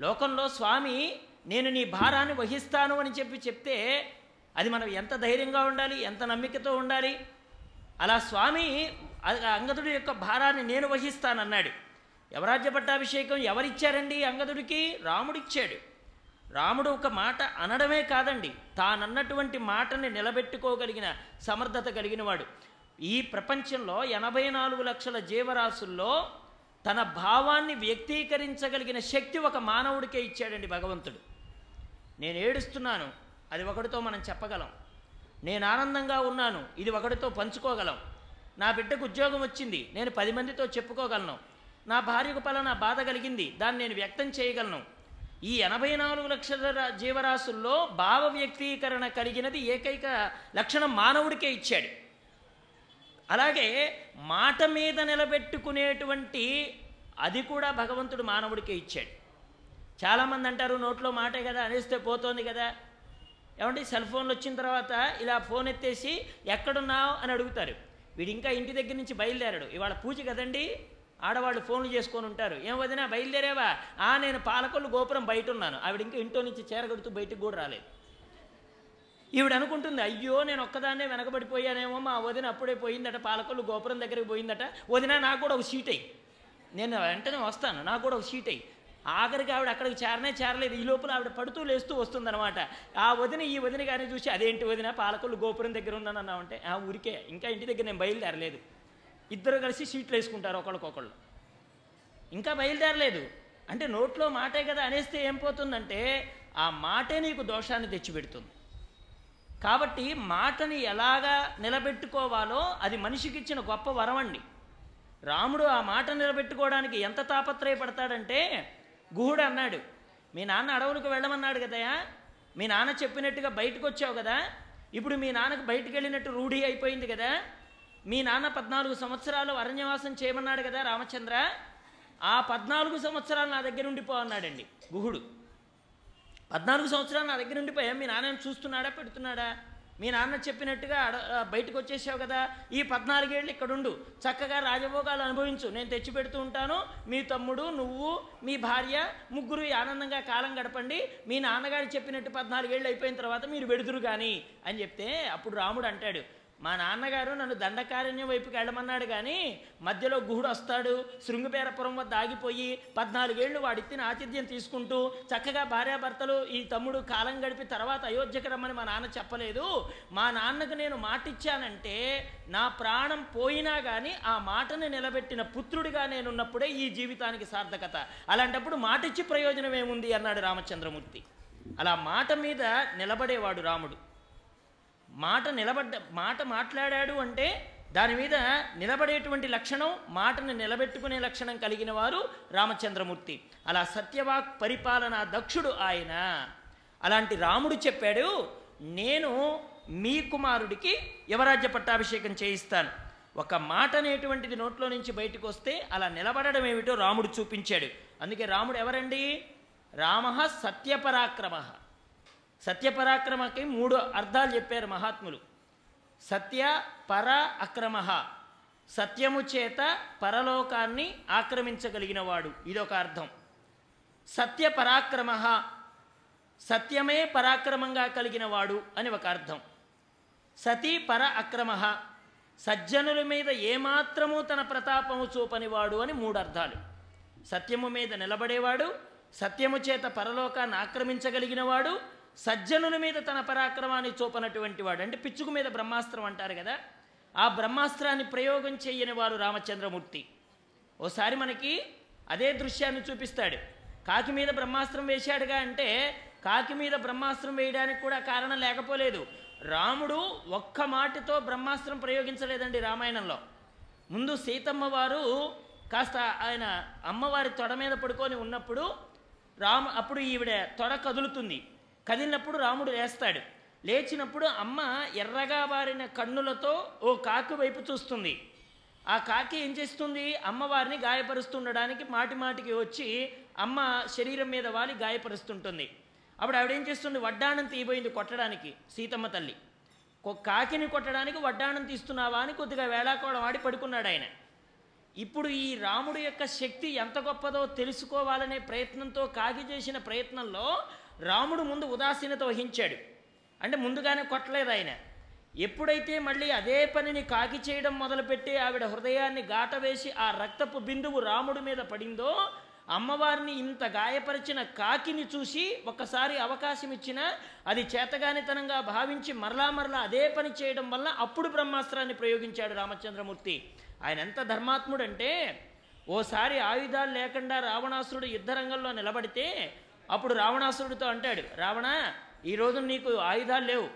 లోకంలో స్వామి నేను నీ భారాన్ని వహిస్తాను అని చెప్పి చెప్తే అది మనం ఎంత ధైర్యంగా ఉండాలి ఎంత నమ్మికతో ఉండాలి? అలా స్వామి అంగదుడి యొక్క భారాన్ని నేను వహిస్తానన్నాడు. యవరాజ్య పట్టాభిషేకం ఎవరిచ్చారండి అంగదుడికి? రాముడిచ్చాడు. రాముడు ఒక మాట అనడమే కాదండి తానన్నటువంటి మాటని నిలబెట్టుకోగలిగిన సమర్థత కలిగిన వాడు ఈ ప్రపంచంలో ఎనభై నాలుగు లక్షల జీవరాశుల్లో తన భావాన్ని వ్యక్తీకరించగలిగిన శక్తి ఒక మానవుడికే ఇచ్చాడండి భగవంతుడు. నేను ఏడుస్తున్నాను అది ఒకటితో మనం చెప్పగలం. నేను ఆనందంగా ఉన్నాను ఇది ఒకటితో పంచుకోగలం. నా బిడ్డకు ఉద్యోగం వచ్చింది నేను పది మందితో చెప్పుకోగలను. నా భార్యకు పలానా బాధ కలిగింది దాన్ని నేను వ్యక్తం చేయగలను. ఈ ఎనభై నాలుగు లక్షల జీవరాశుల్లో భావ వ్యక్తీకరణ కలిగినది ఏకైక లక్షణం మానవుడికే ఇచ్చాడు. అలాగే మాట మీద నిలబెట్టుకునేటువంటి అది కూడా భగవంతుడు మానవుడికే ఇచ్చాడు. చాలామంది అంటారు నోట్లో మాటే కదా అనేస్తే పోతోంది కదా. ఏమంటే సెల్ ఫోన్లు వచ్చిన తర్వాత ఇలా ఫోన్ ఎత్తేసి ఎక్కడున్నావు అని అడుగుతారు. వీడు ఇంకా ఇంటి దగ్గర నుంచి బయలుదేరాడు. ఇవాళ పూజ కదండి ఆడవాళ్ళు ఫోన్లు చేసుకొని ఉంటారు. ఏం వదినా బయలుదేరావా? ఆ నేను పాలకొల్లు గోపురం బయట ఉన్నాను. ఆవిడ ఇంకా ఇంట్లో నుంచి చేరగడుతూ బయటకు కూడా రాలేదు. ఈవిడ అనుకుంటుంది అయ్యో నేను ఒక్కదాన్నే వెనకబడిపోయానేమో మా వదిన అప్పుడే పోయిందట పాలకొల్లు గోపురం దగ్గరికి పోయిందట. వదిన నాకు కూడా ఒక సీట్ అయ్యి నేను వెంటనే వస్తాను నాకు కూడా ఒక సీట్ అయ్యి ఆఖరికి ఆవిడ అక్కడికి చేరనే చేరలేదు ఈ లోపల ఆవిడ పడుతూ లేస్తూ వస్తుందన్నమాట. ఆ వదిన ఈ వదిన గారిని చూసి అదేంటి వదిన పాలకొల్లు గోపురం దగ్గర ఉందని అన్నామంటే ఆ ఊరికే ఇంకా ఇంటి దగ్గర నేను బయలుదేరలేదు. ఇద్దరు కలిసి సీట్లు వేసుకుంటారు ఒకళ్ళకొకళ్ళు. ఇంకా బయలుదేరలేదు. అంటే నోట్లో మాటే కదా అనేస్తే ఏం పోతుందంటే ఆ మాటే నీకు దోషాన్ని తెచ్చిపెడుతుంది. కాబట్టి మాటని ఎలాగా నిలబెట్టుకోవాలో అది మనిషికి ఇచ్చిన గొప్ప వరం అండి. రాముడు ఆ మాట నిలబెట్టుకోవడానికి ఎంత తాపత్రయపడతాడంటే గుహుడు అన్నాడు మీ నాన్న అడవులకు వెళ్ళమన్నాడు కదయా? మీ నాన్న చెప్పినట్టుగా బయటకు వచ్చావు కదా? ఇప్పుడు మీ నాన్నకు బయటకు వెళ్ళినట్టు రూఢి అయిపోయింది కదా? మీ నాన్న పద్నాలుగు సంవత్సరాలు అరణ్యవాసం చేయమన్నాడు కదా రామచంద్ర? ఆ పద్నాలుగు సంవత్సరాలు నా దగ్గర ఉండిపో అన్నాడండి గుహుడు. పద్నాలుగు సంవత్సరాలు నా దగ్గర ఉండిపోయా? మీ నాన్న చూస్తున్నాడా పెడుతున్నాడా? మీ నాన్న చెప్పినట్టుగా అడ బయటకు వచ్చేసావు కదా? ఈ పద్నాలుగేళ్ళు ఇక్కడ ఉండు. చక్కగా రాజభోగాలు అనుభవించు. నేను తెచ్చి పెడుతూ ఉంటాను. మీ తమ్ముడు నువ్వు మీ భార్య ముగ్గురు ఆనందంగా కాలం గడపండి. మీ నాన్నగారు చెప్పినట్టు పద్నాలుగేళ్ళు అయిపోయిన తర్వాత మీరు వెడుదురు కానీ అని చెప్తే అప్పుడు రాముడు అంటాడు మా నాన్నగారు నన్ను దండకారణ్యం వైపుకి వెళ్ళమన్నాడు కానీ మధ్యలో గుహుడు వస్తాడు శృంగపేరపురం వద్ద ఆగిపోయి పద్నాలుగేళ్ళు వాడిత్తిన ఆతిథ్యం తీసుకుంటూ చక్కగా భార్యాభర్తలు ఈ తమ్ముడు కాలం గడిపి తర్వాత అయోధ్యకి రమ్మని మా నాన్న చెప్పలేదు. మా నాన్నకు నేను మాటిచ్చానంటే నా ప్రాణం పోయినా కానీ ఆ మాటను నిలబెట్టిన పుత్రుడిగా నేనున్నప్పుడే ఈ జీవితానికి సార్థకత. అలాంటప్పుడు మాటిచ్చి ప్రయోజనం ఏముంది అన్నాడు రామచంద్రమూర్తి. అలా మాట మీద నిలబడేవాడు రాముడు. మాట నిలబడ్డ మాట మాట్లాడాడు అంటే దాని మీద నిలబడేటువంటి లక్షణం మాటను నిలబెట్టుకునే లక్షణం కలిగిన వారు రామచంద్రమూర్తి. అలా సత్యవాక్ పరిపాలన దక్షుడు ఆయన. అలాంటి రాముడు చెప్పాడు నేను మీ కుమారుడికి యువరాజ్య పట్టాభిషేకం చేయిస్తాను. ఒక మాట అనేటువంటిది నోట్లో నుంచి బయటకు వస్తే అలా నిలబడడం ఏమిటో రాముడు చూపించాడు. అందుకే రాముడు ఎవరండి? రామ సత్యపరాక్రమ. సత్యపరాక్రమకి మూడు అర్థాలు చెప్పారు మహాత్ములు. సత్య పర అక్రమ. సత్యము చేత పరలోకాన్ని ఆక్రమించగలిగినవాడు. ఇదొక అర్థం. సత్య పరాక్రమ. సత్యమే పరాక్రమంగా కలిగినవాడు అని ఒక అర్థం. సతీ పర అక్రమ. సజ్జనుల మీద ఏమాత్రము తన ప్రతాపము చూపనివాడు అని మూడు అర్థాలు. సత్యము మీద నిలబడేవాడు సత్యము చేత పరలోకాన్ని ఆక్రమించగలిగినవాడు సజ్జనుల మీద తన పరాక్రమాన్ని చూపనటువంటి వాడు. అంటే పిచ్చుకు మీద బ్రహ్మాస్త్రం అంటారు కదా. ఆ బ్రహ్మాస్త్రాన్ని ప్రయోగం చేయని వారు రామచంద్రమూర్తి. ఓసారి మనకి అదే దృశ్యాన్ని చూపిస్తాడు. కాకి మీద బ్రహ్మాస్త్రం వేశాడుగా అంటే కాకి మీద బ్రహ్మాస్త్రం వేయడానికి కూడా కారణం లేకపోలేదు. రాముడు ఒక్క మాటతో బ్రహ్మాస్త్రం ప్రయోగించలేదండి రామాయణంలో. ముందు సీతమ్మ వారు కాస్త ఆయన అమ్మవారి తొడ మీద పడుకొని ఉన్నప్పుడు రాము అప్పుడు ఈవిడ తొడ కదులుతుంది. కదిలినప్పుడు రాముడు లేస్తాడు. లేచినప్పుడు అమ్మ ఎర్రగా బారిన కన్నులతో ఓ కాకి వైపు చూస్తుంది. ఆ కాకి ఏం చేస్తుంది? అమ్మవారిని గాయపరుస్తుండడానికి మాటి మాటికి వచ్చి అమ్మ శరీరం మీద వాలి గాయపరుస్తుంటుంది. అప్పుడు ఆవిడేం చేస్తుంది? వడ్డాణం తీయబోయింది కొట్టడానికి సీతమ్మ తల్లి. కొ- కాకిని కొట్టడానికి వడ్డాణం తీస్తున్నావా అని కొద్దిగా వేళాకోళం ఆడి పడుకున్నాడు ఆయన. ఇప్పుడు ఈ రాముడు యొక్క శక్తి ఎంత గొప్పదో తెలుసుకోవాలనే ప్రయత్నంతో కాకి చేసిన ప్రయత్నంలో రాముడు ముందు ఉదాసీనత వహించాడు. అంటే ముందుగానే కొట్టలేదు ఆయన. ఎప్పుడైతే మళ్ళీ అదే పనిని కాకి చేయడం మొదలుపెట్టి ఆవిడ హృదయాన్ని గాట వేసి ఆ రక్తపు బిందువు రాముడి మీద పడిందో అమ్మవారిని ఇంత గాయపరిచిన కాకిని చూసి ఒక్కసారి అవకాశం ఇచ్చిన అది చేతగానితనంగా భావించి మరలా మరలా అదే పని చేయడం వల్ల అప్పుడు బ్రహ్మాస్త్రాన్ని ప్రయోగించాడు రామచంద్రమూర్తి. ఆయన ఎంత ధర్మాత్ముడంటే ఓసారి ఆయుధాలు లేకుండా రావణాసురుడు యుద్ధరంగంలో నిలబడితే అప్పుడు రావణాసురుడితో అంటాడు రావణ ఈరోజు నీకు ఆయుధాలు లేవు.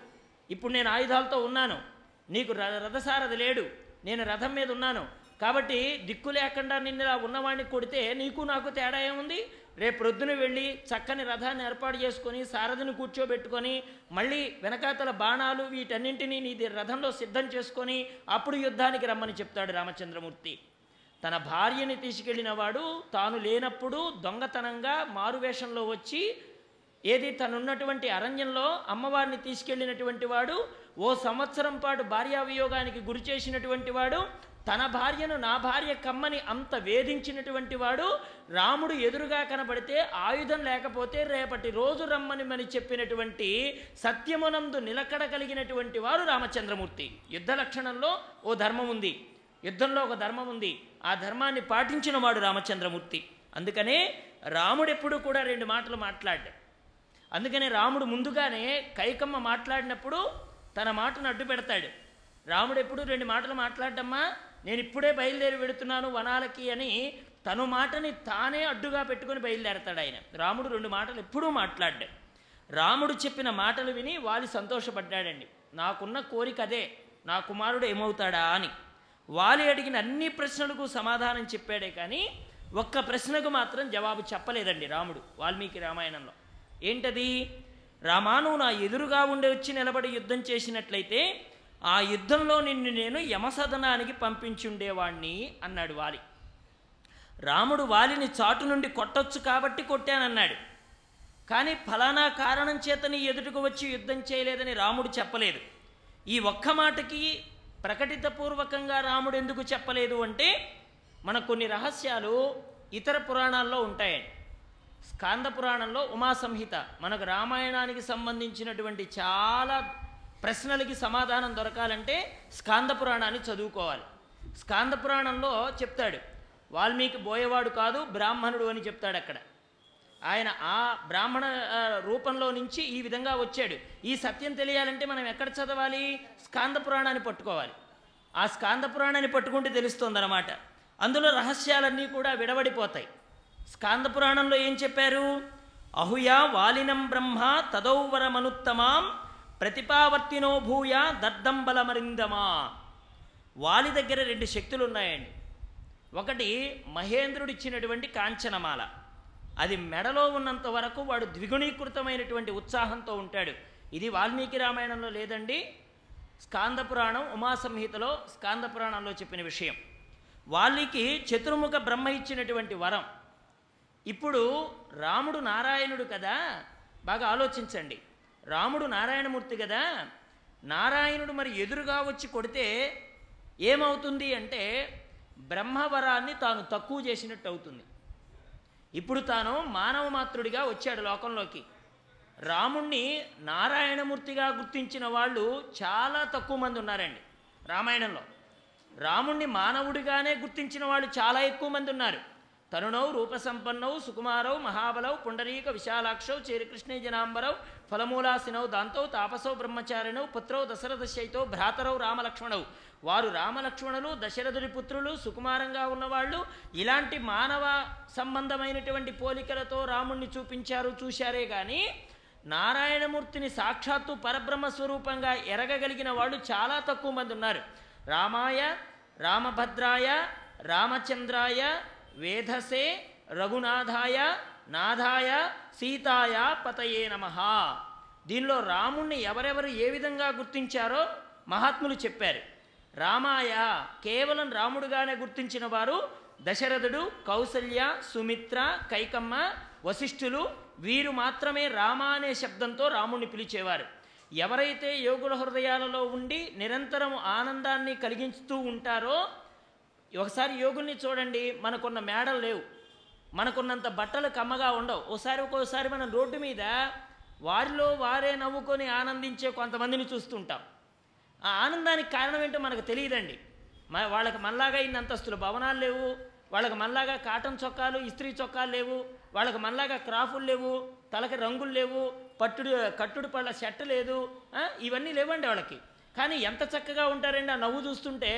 ఇప్పుడు నేను ఆయుధాలతో ఉన్నాను. నీకు ర- రథసారథి లేడు. నేను రథం మీద ఉన్నాను. కాబట్టి దిక్కు లేకుండా నిన్ను ఇలా ఉన్నవాడిని కొడితే నీకు నాకు తేడా ఏముంది? రేపు ప్రొద్దున వెళ్ళి చక్కని రథాన్ని ఏర్పాటు చేసుకొని సారథిని కూర్చోబెట్టుకొని మళ్ళీ వెనకాతల బాణాలు వీటన్నింటినీ నీ రథంలో సిద్ధం చేసుకొని అప్పుడు యుద్ధానికి రమ్మని చెప్తాడు రామచంద్రమూర్తి. తన భార్యని తీసుకెళ్ళిన వాడు తాను లేనప్పుడు దొంగతనంగా మారువేషంలో వచ్చి ఏది తనున్నటువంటి అరణ్యంలో అమ్మవారిని తీసుకెళ్ళినటువంటి వాడు ఓ సంవత్సరం పాటు భార్యావియోగానికి గురి చేసినటువంటి వాడు తన భార్యను నా భార్య కమ్మని అంత వేధించినటువంటి వాడు రాముడు ఎదురుగా కనబడితే ఆయుధం లేకపోతే రేపటి రోజు రమ్మని మని చెప్పినటువంటి సత్యమునందు నిలకడ కలిగినటువంటి వారు రామచంద్రమూర్తి. యుద్ధ లక్షణంలో ఓ ధర్మం ఉంది యుద్ధంలో ఒక ధర్మం ఉంది ఆ ధర్మాన్ని పాటించిన వాడు రామచంద్రమూర్తి. అందుకనే రాముడెప్పుడు కూడా రెండు మాటలు మాట్లాడాడు. అందుకనే రాముడు ముందుగానే కైకమ్మ మాట్లాడినప్పుడు తన మాటను అడ్డు పెడతాడు. రాముడు ఎప్పుడు రెండు మాటలు మాట్లాడమ్మా నేను ఇప్పుడే బయలుదేరి వెడుతున్నాను వనాలకి అని తను మాటని తానే అడ్డుగా పెట్టుకుని బయలుదేరతాడు ఆయన. రాముడు రెండు మాటలు ఎప్పుడూ మాట్లాడ్డాడు రాముడు చెప్పిన మాటలు విని వాలి సంతోషపడ్డాడండి. నాకున్న కోరిక అదే నా కుమారుడు ఏమవుతాడా అని. వాలి అడిగిన అన్ని ప్రశ్నలకు సమాధానం చెప్పాడే కానీ ఒక్క ప్రశ్నకు మాత్రం జవాబు చెప్పలేదండి రాముడు వాల్మీకి రామాయణంలో. ఏంటది? రామాను నా ఎదురుగా ఉండి వచ్చి నిలబడి యుద్ధం చేసినట్లయితే ఆ యుద్ధంలో నిన్ను నేను యమసదనానికి పంపించుండేవాణ్ణి అన్నాడు వాలి. రాముడు వాలిని చాటు నుండి కొట్టొచ్చు కాబట్టి కొట్టానన్నాడు. కానీ ఫలానా కారణం చేత నీ ఎదుటకు వచ్చి యుద్ధం చేయలేదని రాముడు చెప్పలేదు. ఈ ఒక్క మాటకి ప్రకటితపూర్వకంగా రాముడు ఎందుకు చెప్పలేదు అంటే మన కొన్ని రహస్యాలు ఇతర పురాణాల్లో ఉంటాయండి. స్కాంద పురాణంలో ఉమా సంహిత మనకు రామాయణానికి సంబంధించినటువంటి చాలా ప్రశ్నలకి సమాధానం దొరకాలంటే స్కాంద పురాణాన్ని చదువుకోవాలి. స్కాంద పురాణంలో చెప్తాడు వాల్మీకి బోయవాడు కాదు బ్రాహ్మణుడు అని చెప్తాడు అక్కడ. ఆయన ఆ బ్రాహ్మణ రూపంలో నుంచి ఈ విధంగా వచ్చాడు. ఈ సత్యం తెలియాలంటే మనం ఎక్కడ చదవాలి? స్కాంద పురాణాన్ని పట్టుకోవాలి. ఆ స్కాంద పురాణాన్ని పట్టుకుంటే తెలుస్తుందన్నమాట. అందులో రహస్యాలన్నీ కూడా విడవడిపోతాయి. స్కాంద పురాణంలో ఏం చెప్పారు? అహుయా వాలినం బ్రహ్మ తదౌవరమనుత్తమాం ప్రతిపావర్తినో భూయ దర్దంబలమరిందమా వాలి దగ్గర రెండు శక్తులు ఉన్నాయండి ఒకటి మహేంద్రుడిచ్చినటువంటి కాంచనమాల. అది మెడలో ఉన్నంత వరకు వాడు ద్విగుణీకృతమైనటువంటి ఉత్సాహంతో ఉంటాడు. ఇది వాల్మీకి రామాయణంలో లేదండి. స్కాంద పురాణం ఉమా సంహితలో స్కాంద పురాణంలో చెప్పిన విషయం. వాల్మీకి చతుర్ముఖ బ్రహ్మ ఇచ్చినటువంటి వరం. ఇప్పుడు రాముడు నారాయణుడు కదా? బాగా ఆలోచించండి. రాముడు నారాయణమూర్తి కదా? నారాయణుడు మరి ఎదురుగా వచ్చి కొడితే ఏమవుతుంది అంటే బ్రహ్మవరాన్ని తాను తక్కువ చేసినట్టు అవుతుంది. ఇప్పుడు తాను మానవ మాత్రుడిగా వచ్చాడు లోకంలోకి. రాముణ్ణి నారాయణమూర్తిగా గుర్తించిన వాళ్ళు చాలా తక్కువ మంది ఉన్నారండి రామాయణంలో. రాముణ్ణి మానవుడిగానే గుర్తించిన వాళ్ళు చాలా ఎక్కువ మంది ఉన్నారు. తరుణౌ రూపసంపన్నౌ సుకుమారౌ మహాబలౌ పుండరీక విశాలాక్షౌ చేరికృష్ణే జనాంబరౌ ఫలమూలాసినౌ దాంతో తాపసౌ బ్రహ్మచారిణౌ పుత్రౌ దశరథశైతో భ్రాతరౌ రామలక్ష్మణౌ వారు రామలక్ష్మణులు దశరథుడి పుత్రులు సుకుమారంగా ఉన్నవాళ్ళు ఇలాంటి మానవ సంబంధమైనటువంటి పోలికలతో రాముణ్ణి చూపించారు చూశారే కానీ నారాయణమూర్తిని సాక్షాత్తు పరబ్రహ్మ స్వరూపంగా ఎరగగలిగిన వాళ్ళు చాలా తక్కువ మంది ఉన్నారు. రామాయ రామభద్రాయ రామచంద్రాయ వేధసే రఘునాథాయ నాథాయ సీతాయ పతయే నమ. దీనిలో రాముణ్ణి ఎవరెవరు ఏ విధంగా గుర్తించారో మహాత్ములు చెప్పారు. రామాయ కేవలం రాముడుగానే గుర్తించిన వారు దశరథుడు కౌసల్య సుమిత్ర కైకమ్మ వశిష్ఠులు. వీరు మాత్రమే రామ అనే శబ్దంతో రాముణ్ణి పిలిచేవారు. ఎవరైతే యోగుల హృదయాలలో ఉండి నిరంతరం ఆనందాన్ని కలిగిస్తూ ఉంటారో ఒకసారి యోగుల్ని చూడండి మనకున్న మేడలు లేవు. మనకున్నంత బట్టలు కమ్మగా ఉండవు. ఒకసారి ఒక్కోసారి మనం రోడ్డు మీద వారిలో వారే నవ్వుకొని ఆనందించే కొంతమందిని చూస్తుంటాం ఆ ఆనందానికి కారణం ఏంటో మనకు తెలియదండి. మ వాళ్ళకి మనలాగా ఇన్ని అంతస్తులు భవనాలు లేవు వాళ్ళకి మనలాగా కాటన్ చొక్కాలు ఇస్త్రీ చొక్కాలు లేవు వాళ్ళకి మనలాగా క్రాఫులు లేవు తలకి రంగులు లేవు పట్టుడు కట్టుడు పళ్ళ షర్ట్ లేదు ఇవన్నీ లేవండి వాళ్ళకి. కానీ ఎంత చక్కగా ఉంటారండి ఆ నవ్వు చూస్తుంటే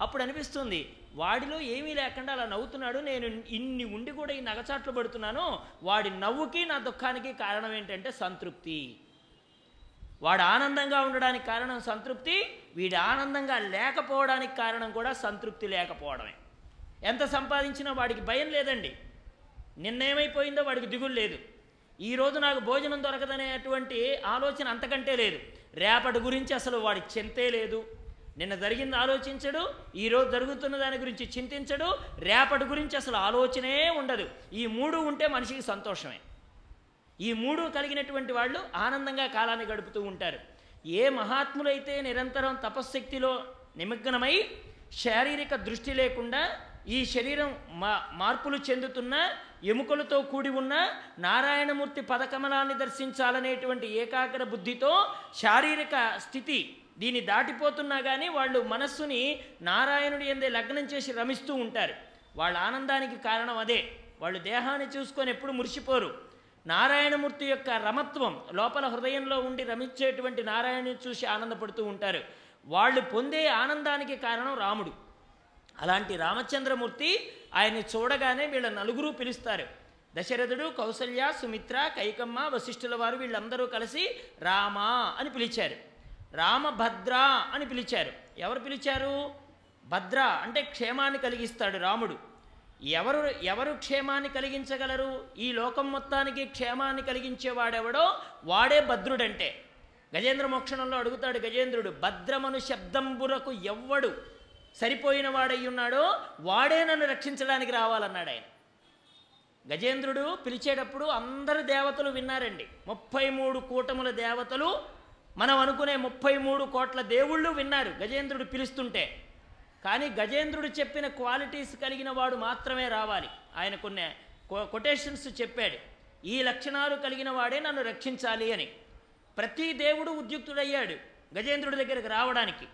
అప్పుడు అనిపిస్తుంది వాడిలో ఏమీ లేకుండా అలా నవ్వుతున్నాడు నేను ఇన్ని ఉండి కూడా ఈ నగచాట్లు పడుతున్నాను వాడి నవ్వుకి నా దుఃఖానికి కారణం ఏంటంటే సంతృప్తి. వాడు ఆనందంగా ఉండడానికి కారణం సంతృప్తి వీడు ఆనందంగా లేకపోవడానికి కారణం కూడా సంతృప్తి లేకపోవడమే. ఎంత సంపాదించినా వాడికి భయం లేదండి. నిన్నేమైపోయిందో వాడికి దిగులు లేదు. ఈరోజు నాకు భోజనం దొరకదనేటువంటి ఆలోచన అంతకంటే లేదు. రేపటి గురించి అసలు వాడికి చింతే లేదు. నిన్న జరిగింది ఆలోచించడు ఈరోజు జరుగుతున్న దాని గురించి చింతించడు రేపటి గురించి అసలు ఆలోచనే ఉండదు. ఈ మూడు ఉంటే మనిషికి సంతోషమే. ఈ మూడు కలిగినటువంటి వాళ్ళు ఆనందంగా కాలాన్ని గడుపుతూ ఉంటారు. ఏ మహాత్ములైతే నిరంతరం తపశ్శక్తిలో నిమగ్నమై శారీరక దృష్టి లేకుండా ఈ శరీరం మా మార్పులు చెందుతున్న ఎముకలతో కూడి ఉన్న నారాయణమూర్తి పదకమలాన్ని దర్శించాలనేటువంటి ఏకాగ్ర బుద్ధితో శారీరక స్థితి దీన్ని దాటిపోతున్నా కానీ వాళ్ళు మనస్సుని నారాయణుడి ఎందే లగ్నం చేసి రమిస్తూ ఉంటారు. వాళ్ళ ఆనందానికి కారణం అదే. వాళ్ళు దేహాన్ని చూసుకొని ఎప్పుడు మురిసిపోరు. నారాయణమూర్తి యొక్క రమత్వం లోపల హృదయంలో ఉండి రమించేటువంటి నారాయణుని చూసి ఆనందపడుతూ ఉంటారు. వాళ్ళు పొందే ఆనందానికి కారణం రాముడు. అలాంటి రామచంద్రమూర్తి ఆయన్ని చూడగానే వీళ్ళ నలుగురు పిలుస్తారు. దశరథుడు కౌసల్య సుమిత్ర కైకమ్మ వశిష్ఠుల వారు వీళ్ళందరూ కలిసి రామా అని పిలిచారు. రామభద్ర అని పిలిచారు. ఎవరు పిలిచారు? భద్ర అంటే క్షేమాన్ని కలిగిస్తాడు రాముడు. ఎవరు ఎవరు క్షేమాన్ని కలిగించగలరు? ఈ లోకం మొత్తానికి క్షేమాన్ని కలిగించేవాడెవడో? వాడే భద్రుడంటే. గజేంద్ర మోక్షణంలో అడుగుతాడు గజేంద్రుడు భద్రమను శబ్దంబురకు ఎవ్వడు సరిపోయిన వాడయ్యున్నాడో వాడే నన్ను రక్షించడానికి రావాలన్నాడు ఆయన. గజేంద్రుడు పిలిచేటప్పుడు అందరు దేవతలు విన్నారండి. ముప్పై మూడు కూటముల దేవతలు మనం అనుకునే ముప్పై మూడు కోట్ల దేవుళ్ళు విన్నారు గజేంద్రుడు పిలుస్తుంటే. కానీ గజేంద్రుడు చెప్పిన క్వాలిటీస్ కలిగిన వాడు మాత్రమే రావాలి. ఆయన కొన్ని కొ- కొటేషన్స్ చెప్పాడు. ఈ లక్షణాలు కలిగిన వాడే నన్ను రక్షించాలి అని. ప్రతి దేవుడు ఉద్యుక్తుడయ్యాడు గజేంద్రుడి దగ్గరికి రావడానికి.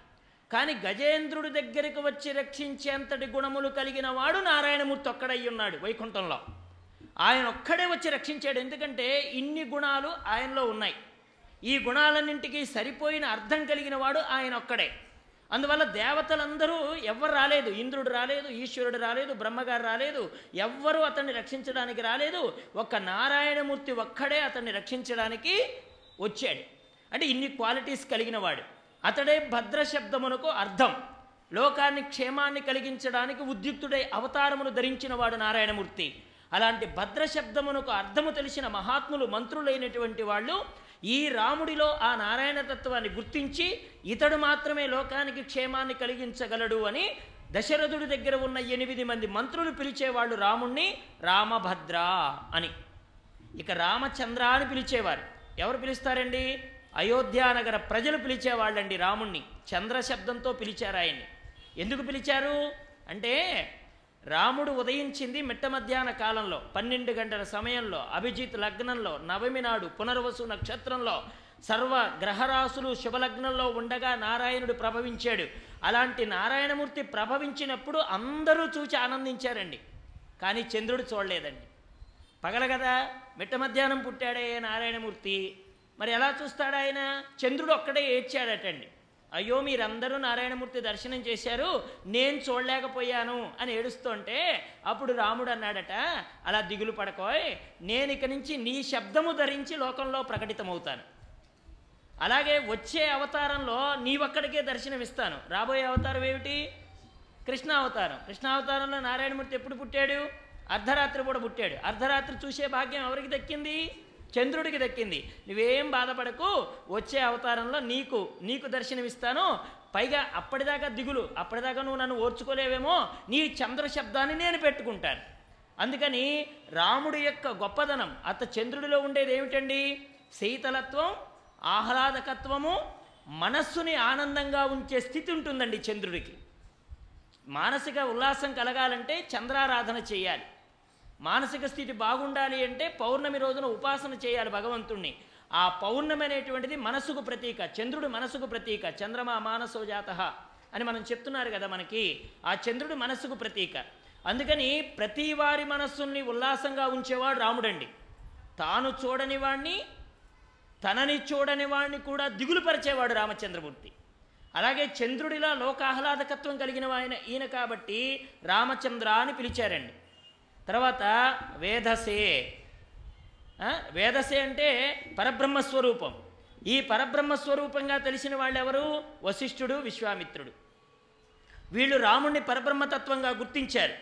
కానీ గజేంద్రుడి దగ్గరికి వచ్చి రక్షించేంతటి గుణములు కలిగిన వాడు నారాయణమూర్తి ఒక్కడై ఉన్నాడు వైకుంఠంలో. ఆయన ఒక్కడే వచ్చి రక్షించాడు. ఎందుకంటే ఇన్ని గుణాలు ఆయనలో ఉన్నాయి. ఈ గుణాలన్నింటికి సరిపోయిన అర్థం కలిగిన వాడు ఆయన ఒక్కడే. అందువల్ల దేవతలందరూ ఎవ్వరు రాలేదు. ఇంద్రుడు రాలేదు ఈశ్వరుడు రాలేదు బ్రహ్మగారు రాలేదు ఎవ్వరూ అతన్ని రక్షించడానికి రాలేదు. ఒక్క నారాయణమూర్తి ఒక్కడే అతన్ని రక్షించడానికి వచ్చాడు. అంటే ఇన్ని క్వాలిటీస్ కలిగిన వాడు. అతడే భద్ర శబ్దమునకు అర్థం. లోకాన్ని క్షేమాన్ని కలిగించడానికి ఉద్యుక్తుడై అవతారమును ధరించిన వాడు నారాయణమూర్తి. అలాంటి భద్ర శబ్దమునకు అర్థము తెలిసిన మహాత్ములు మంత్రులైనటువంటి వాళ్ళు ఈ రాముడిలో ఆ నారాయణ తత్వాన్ని గుర్తించి ఇతడు మాత్రమే లోకానికి క్షేమాన్ని కలిగించగలడు అని దశరథుడి దగ్గర ఉన్న ఎనిమిది మంది మంత్రులు పిలిచేవాళ్ళు రాముణ్ణి రామభద్ర అని. ఇక రామచంద్ర అని పిలిచేవారు. ఎవరు పిలుస్తారండి? అయోధ్యానగర ప్రజలు పిలిచేవాళ్ళండి రాముణ్ణి. చంద్ర శబ్దంతో పిలిచారు ఆయన్ని. ఎందుకు పిలిచారు? అంటే రాముడు ఉదయించింది మిట్ట మధ్యాహ్న కాలంలో పన్నెండు గంటల సమయంలో అభిజిత్ లగ్నంలో నవమి నాడు పునర్వసు నక్షత్రంలో సర్వ గ్రహరాశులు శుభలగ్నంలో ఉండగా నారాయణుడు ప్రభవించాడు. అలాంటి నారాయణమూర్తి ప్రభవించినప్పుడు అందరూ చూచి ఆనందించారండి. కానీ చంద్రుడు చూడలేదండి. పగల కదా మిట్ట మధ్యాహ్నం పుట్టాడే నారాయణమూర్తి. మరి ఎలా చూస్తాడు ఆయన చంద్రుడు ఒక్కడే ఏడ్చాడటండి. అయ్యో మీరందరూ నారాయణమూర్తి దర్శనం చేశారు నేను చూడలేకపోయాను అని ఏడుస్తుంటే అప్పుడు రాముడు అన్నాడట అలా దిగులు పడకోయ్ నేను ఇక నుంచి నీ శబ్దము ధరించి లోకంలో ప్రకటితమవుతాను. అలాగే వచ్చే అవతారంలో నీవక్కడికే దర్శనమిస్తాను. రాబోయే అవతారం ఏమిటి? కృష్ణ అవతారం కృష్ణ అవతారంలో నారాయణమూర్తి ఎప్పుడు పుట్టాడు? అర్ధరాత్రి కూడా పుట్టాడు. అర్ధరాత్రి చూసే భాగ్యం ఎవరికి దక్కింది? చంద్రుడికి దక్కింది. నువ్వేం బాధపడకు వచ్చే అవతారంలో నీకు నీకు దర్శనమిస్తాను. పైగా అప్పటిదాకా దిగులు అప్పటిదాకా నువ్వు నన్ను ఓర్చుకోలేవేమో నీ చంద్ర శబ్దాన్ని నేను పెట్టుకుంటాను. అందుకని రాముడి యొక్క గొప్పదనం అత చంద్రుడిలో ఉండేది ఏమిటండి? శీతలత్వం ఆహ్లాదకత్వము మనస్సుని ఆనందంగా ఉంచే స్థితి ఉంటుందండి చంద్రుడికి. మానసిక ఉల్లాసం కలగాలంటే చంద్రారాధన చేయాలి. మానసిక స్థితి బాగుండాలి అంటే పౌర్ణమి రోజున ఉపాసన చేయాలి భగవంతుణ్ణి. ఆ పౌర్ణమి అనేటువంటిది మనసుకు ప్రతీక చంద్రుడు మనసుకు ప్రతీక చంద్రమా మానసో జాత అని మనం చెప్తున్నారు కదా మనకి. ఆ చంద్రుడు మనస్సుకు ప్రతీక. అందుకని ప్రతి వారి మనస్సుల్ని ఉల్లాసంగా ఉంచేవాడు రాముడండి. తాను చూడని వాణ్ణి తనని చూడని వాణ్ణి కూడా దిగులుపరిచేవాడు రామచంద్రమూర్తి. అలాగే చంద్రుడిలా లోకాహ్లాదకత్వం కలిగిన ఆయన ఈయన కాబట్టి రామచంద్ర అని పిలిచారండి. తర్వాత వేదసే. వేదసే అంటే పరబ్రహ్మస్వరూపం. ఈ పరబ్రహ్మస్వరూపంగా తెలిసిన వాళ్ళు ఎవరు వశిష్ఠుడు విశ్వామిత్రుడు. వీళ్ళు రాముణ్ణి పరబ్రహ్మతత్వంగా గుర్తించారు.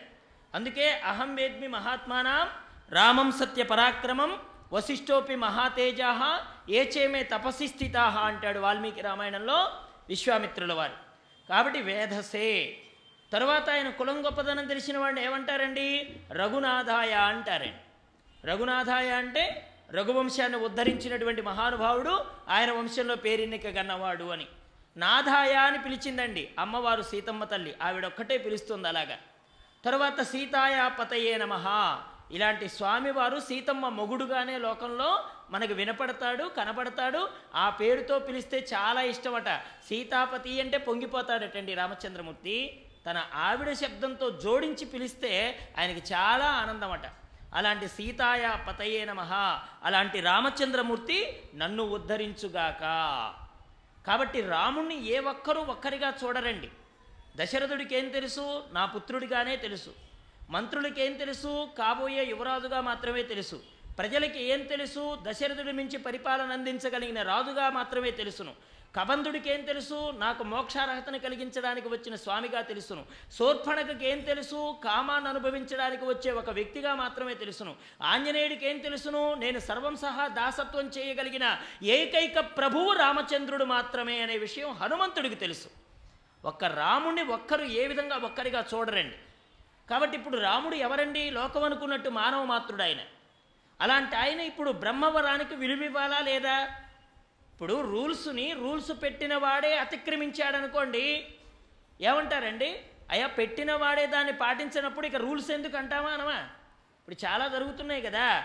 అందుకే అహం వేద్మి మహాత్మానం రామం సత్య పరాక్రమం వశిష్ఠోపి మహాతేజా ఏచేమే తపసి స్థితా అంటాడు వాల్మీకి రామాయణంలో విశ్వామిత్రుల వారు. కాబట్టి వేధసే తర్వాత ఆయన కులం గొప్పదనం తెలిసిన వాడిని ఏమంటారండి? రఘునాథాయ అంటారండి. రఘునాథాయ అంటే రఘువంశాన్ని ఉద్ధరించినటువంటి మహానుభావుడు ఆయన వంశంలో పేరెన్నిక గన్నవాడు అని. నాథాయ అని పిలిచిందండి. అమ్మవారు సీతమ్మ తల్లి ఆవిడొక్కటే పిలుస్తుంది అలాగా. తర్వాత సీతాయ పతయే నమ. ఇలాంటి స్వామివారు సీతమ్మ మొగుడుగానే లోకంలో మనకు వినపడతాడు కనపడతాడు. ఆ పేరుతో పిలిస్తే చాలా ఇష్టమట. సీతాపతి అంటే పొంగిపోతాడటండి రామచంద్రమూర్తి. తన ఆవిడ శబ్దంతో జోడించి పిలిస్తే ఆయనకి చాలా ఆనందమట. అలాంటి సీతాయ పతయే నమ. అలాంటి రామచంద్రమూర్తి నన్ను ఉద్ధరించుగాక. కాబట్టి రాముణ్ణి ఏ ఒక్కరూ ఒక్కరిగా చూడరండి. దశరథుడికేం తెలుసు? నా పుత్రుడిగానే తెలుసు. మంత్రుడికేం తెలుసు? కాబోయే యువరాజుగా మాత్రమే తెలుసు. ప్రజలకి ఏం తెలుసు? దశరథుడి మించి పరిపాలన అందించగలిగిన రాజుగా మాత్రమే తెలుసును. కబంధుడికి ఏం తెలుసు? నాకు మోక్షార్హతను కలిగించడానికి వచ్చిన స్వామిగా తెలుసును. శూర్పణఖకి ఏం తెలుసు? కామాన్ని అనుభవించడానికి వచ్చే ఒక వ్యక్తిగా మాత్రమే తెలుసును. ఆంజనేయుడికి ఏం తెలుసును? నేను సర్వం సహా దాసత్వం చేయగలిగిన ఏకైక ప్రభువు రామచంద్రుడు మాత్రమే అనే విషయం హనుమంతుడికి తెలుసు. ఒక్క రాముణ్ణి ఒక్కరు ఏ విధంగా ఒక్కరిగా చూడరండి? కాబట్టి ఇప్పుడు రాముడు ఎవరండి? లోకం అనుకున్నట్టు మానవ మాతృడు ఆయన. అలాంటి ఆయన ఇప్పుడు బ్రహ్మవరానికి విలువివ్వాలా లేదా? ఇప్పుడు రూల్స్ని రూల్స్ పెట్టిన వాడే అతిక్రమించాడనుకోండి ఏమంటారండి? అయ్యా పెట్టిన వాడే దాన్ని పాటించినప్పుడు ఇక రూల్స్ ఎందుకు అంటామా అనమా ఇప్పుడు చాలా జరుగుతున్నాయి కదా.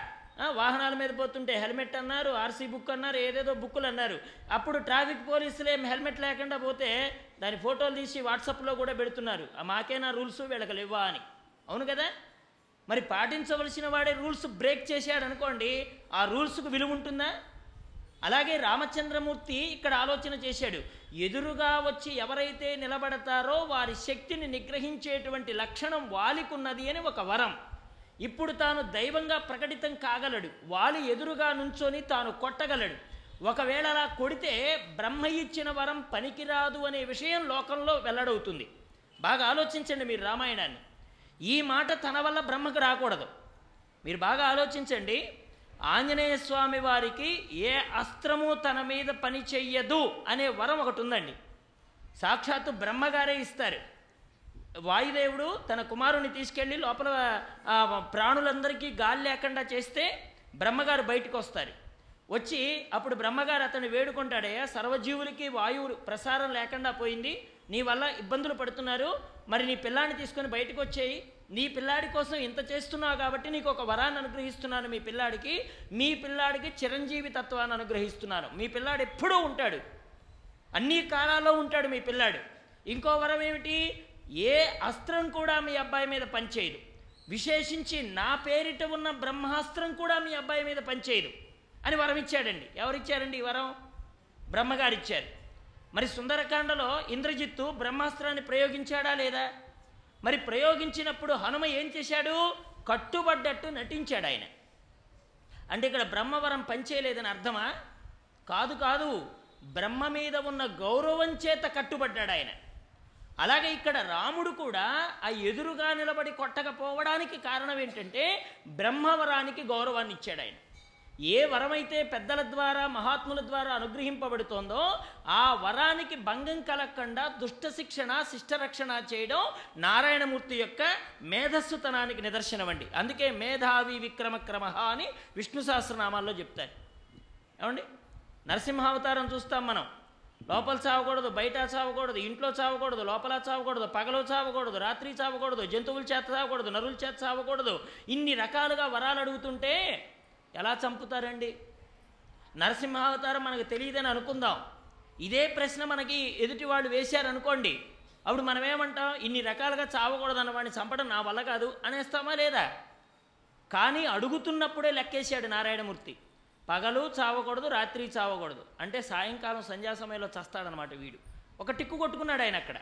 వాహనాల మీద పోతుంటే హెల్మెట్ అన్నారు ఆర్సీ బుక్ అన్నారు ఏదేదో బుక్కులు అన్నారు. అప్పుడు ట్రాఫిక్ పోలీసులు ఏం హెల్మెట్ లేకుండా పోతే దాని ఫోటోలు తీసి వాట్సాప్లో కూడా పెడుతున్నారు. ఆ మాకేనా రూల్స్? వీళ్ళకి లేవా? అని. అవును కదా? మరి పాటించవలసిన వాడే రూల్స్ బ్రేక్ చేశాడు అనుకోండి ఆ రూల్స్కు విలువ ఉంటుందా? అలాగే రామచంద్రమూర్తి ఇక్కడ ఆలోచన చేశాడు. ఎదురుగా వచ్చి ఎవరైతే నిలబడతారో వారి శక్తిని నిగ్రహించేటువంటి లక్షణం వాలికున్నది అని ఒక వరం. ఇప్పుడు తాను దైవంగా ప్రకటితం కాగలడు. వాలి ఎదురుగా నుంచొని తాను కొట్టగలడు. ఒకవేళ అలా కొడితే బ్రహ్మ ఇచ్చిన వరం పనికిరాదు అనే విషయం లోకంలో వెల్లడవుతుంది. బాగా ఆలోచించండి మీరు రామాయణాన్ని. ఈ మాట తన వల్ల బ్రహ్మకు రాకూడదు. మీరు బాగా ఆలోచించండి. ఆంజనేయ స్వామి వారికి ఏ అస్త్రము తన మీద పని చెయ్యదు అనే వరం ఒకటి ఉందండి. సాక్షాత్తు బ్రహ్మగారే ఇస్తారు. వాయుదేవుడు తన కుమారుని తీసుకెళ్ళి లోపల ప్రాణులందరికీ గాలి లేకుండా చేస్తే బ్రహ్మగారు బయటకు వస్తారు వచ్చి అప్పుడు బ్రహ్మగారు అతను వేడుకుంటాడయ్యా సర్వజీవులకి వాయువు ప్రసారం లేకుండా పోయింది. నీ వల్ల ఇబ్బందులు పడుతున్నారు. మరి నీ పిల్లాన్ని తీసుకొని బయటకు వచ్చేయి నీ పిల్లాడి కోసం ఇంత చేస్తున్నావు కాబట్టి నీకు ఒక వరాన్ని అనుగ్రహిస్తున్నాను మీ పిల్లాడికి. మీ పిల్లాడికి చిరంజీవి తత్వాన్ని అనుగ్రహిస్తున్నాను. మీ పిల్లాడు ఎప్పుడూ ఉంటాడు. అన్ని కాలాల్లో ఉంటాడు మీ పిల్లాడు. ఇంకో వరం ఏమిటి? ఏ అస్త్రం కూడా మీ అబ్బాయి మీద పనిచేయదు. విశేషించి నా పేరిట ఉన్న బ్రహ్మాస్త్రం కూడా మీ అబ్బాయి మీద పనిచేయదు అని వరం ఇచ్చాడండి. ఎవరిచ్చారండి ఈ వరం? బ్రహ్మగారు ఇచ్చారు మరి సుందరకాండలో ఇంద్రజిత్తు బ్రహ్మాస్త్రాన్ని ప్రయోగించాడా లేదా? మరి ప్రయోగించినప్పుడు హనుమ ఏం చేశాడు? కట్టుబడ్డట్టు నటించాడు ఆయన. అంటే ఇక్కడ బ్రహ్మవరం పనిచేయలేదని అర్థమా? కాదు కాదు బ్రహ్మ మీద ఉన్న గౌరవం చేత కట్టుబడ్డాడు ఆయన. అలాగే ఇక్కడ రాముడు కూడా ఆ ఎదురుగా నిలబడి కొట్టకపోవడానికి కారణం ఏంటంటే బ్రహ్మవరానికి గౌరవాన్ని ఇచ్చాడు ఆయన. ఏ వరమైతే పెద్దల ద్వారా మహాత్ముల ద్వారా అనుగ్రహింపబడుతోందో ఆ వరానికి భంగం కలగకుండా దుష్ట శిక్షణ శిష్టరక్షణ చేయడం నారాయణమూర్తి యొక్క మేధస్సుతనానికి నిదర్శనం అండి. అందుకే మేధావి విక్రమక్రమ అని విష్ణు సహస్రనామాల్లో చెప్తారు ఏమండి? నరసింహావతారం చూస్తాం మనం. లోపల చావకూడదు బయట చావకూడదు ఇంట్లో చావకూడదు లోపల చావకూడదు పగలు చావకూడదు రాత్రి చావకూడదు జంతువుల చేత చావకూడదు నరుల చేత చావకూడదు. ఇన్ని రకాలుగా వరాలు అడుగుతుంటే ఎలా చంపుతారండి? నరసింహావతారం మనకు తెలియదని అనుకుందాం. ఇదే ప్రశ్న మనకి ఎదుటి వాళ్ళు వేశారనుకోండి అప్పుడు మనం ఏమంటాం ఇన్ని రకాలుగా చావకూడదు అన్నవాడిని చంపడం నా వల్ల కాదు అనేస్తామా లేదా? కానీ అడుగుతున్నప్పుడే లెక్కేశాడు నారాయణమూర్తి. పగలు చావకూడదు రాత్రి చావకూడదు. అంటే సాయంకాలం సంధ్యా సమయంలో చస్తాడనమాట వీడు. ఒక టిక్కు కొట్టుకున్నాడు ఆయన అక్కడ.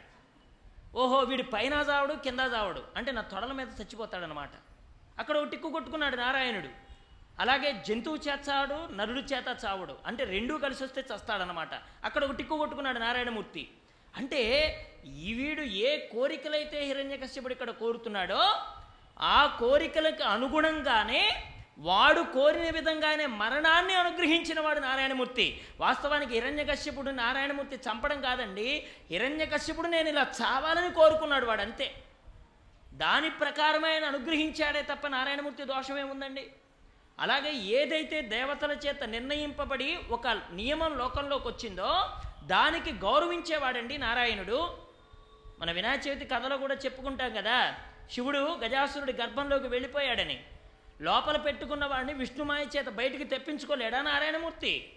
ఓహో వీడు పైన చావడు కింద చావడు. అంటే నా తొడల మీద చచ్చిపోతాడనమాట అక్కడ ఒక టిక్కు కొట్టుకున్నాడు నారాయణుడు. అలాగే జంతువు చేత చావడు నరుడు చేత చావడు. అంటే రెండూ కలిసి వస్తే చస్తాడనమాట అక్కడ ఒక టిక్కు కొట్టుకున్నాడు నారాయణమూర్తి. అంటే ఈ వీడు ఏ కోరికలైతే హిరణ్యకశ్యపుడు ఇక్కడ కోరుతున్నాడో ఆ కోరికలకు అనుగుణంగానే వాడు కోరిన విధంగానే మరణాన్ని అనుగ్రహించిన వాడు నారాయణమూర్తి. వాస్తవానికి హిరణ్యకశ్యపుడు నారాయణమూర్తి చంపడం కాదండి హిరణ్యకశ్యపుడు నేను ఇలా చావాలని కోరుకున్నాడు వాడు అంతే. దాని ప్రకారమే ఆయన అనుగ్రహించాడే తప్ప నారాయణమూర్తి దోషమేముందండి? ఉందండి అలాగే ఏదైతే దేవతల చేత నిర్ణయింపబడి ఒక నియమం లోకంలోకి వచ్చిందో దానికి గౌరవించేవాడండి నారాయణుడు. మన వినాయక చవితి కథలో కూడా చెప్పుకుంటాం కదా శివుడు గజాసురుడి గర్భంలోకి వెళ్ళిపోయాడని. లోపల పెట్టుకున్న వాడిని విష్ణుమాయ చేత బయటికి తెప్పించుకోలేడా నారాయణమూర్తి?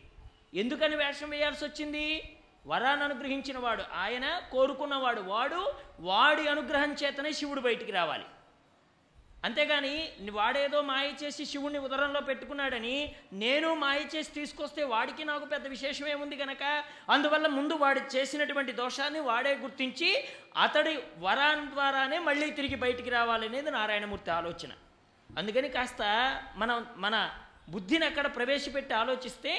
ఎందుకని వేషం వేయాల్సి వచ్చింది? వరాన్ని అనుగ్రహించిన వాడు ఆయన కోరుకున్నవాడు వాడు వాడి అనుగ్రహం చేతనే శివుడు బయటికి రావాలి. అంతేగాని వాడేదో మాయ చేసి శివుణ్ణి ఉదరంలో పెట్టుకున్నాడని నేను మాయ చేసి తీసుకొస్తే వాడికి నాకు పెద్ద విశేషం ఏముంది కనుక అందువల్ల ముందు వాడు చేసినటువంటి దోషాన్ని వాడే గుర్తించి అతడి వరాన్ ద్వారానే మళ్ళీ తిరిగి బయటికి రావాలనేది నారాయణమూర్తి ఆలోచన. అందుకని కాస్త మనం మన బుద్ధిని అక్కడ ప్రవేశపెట్టి ఆలోచిస్తే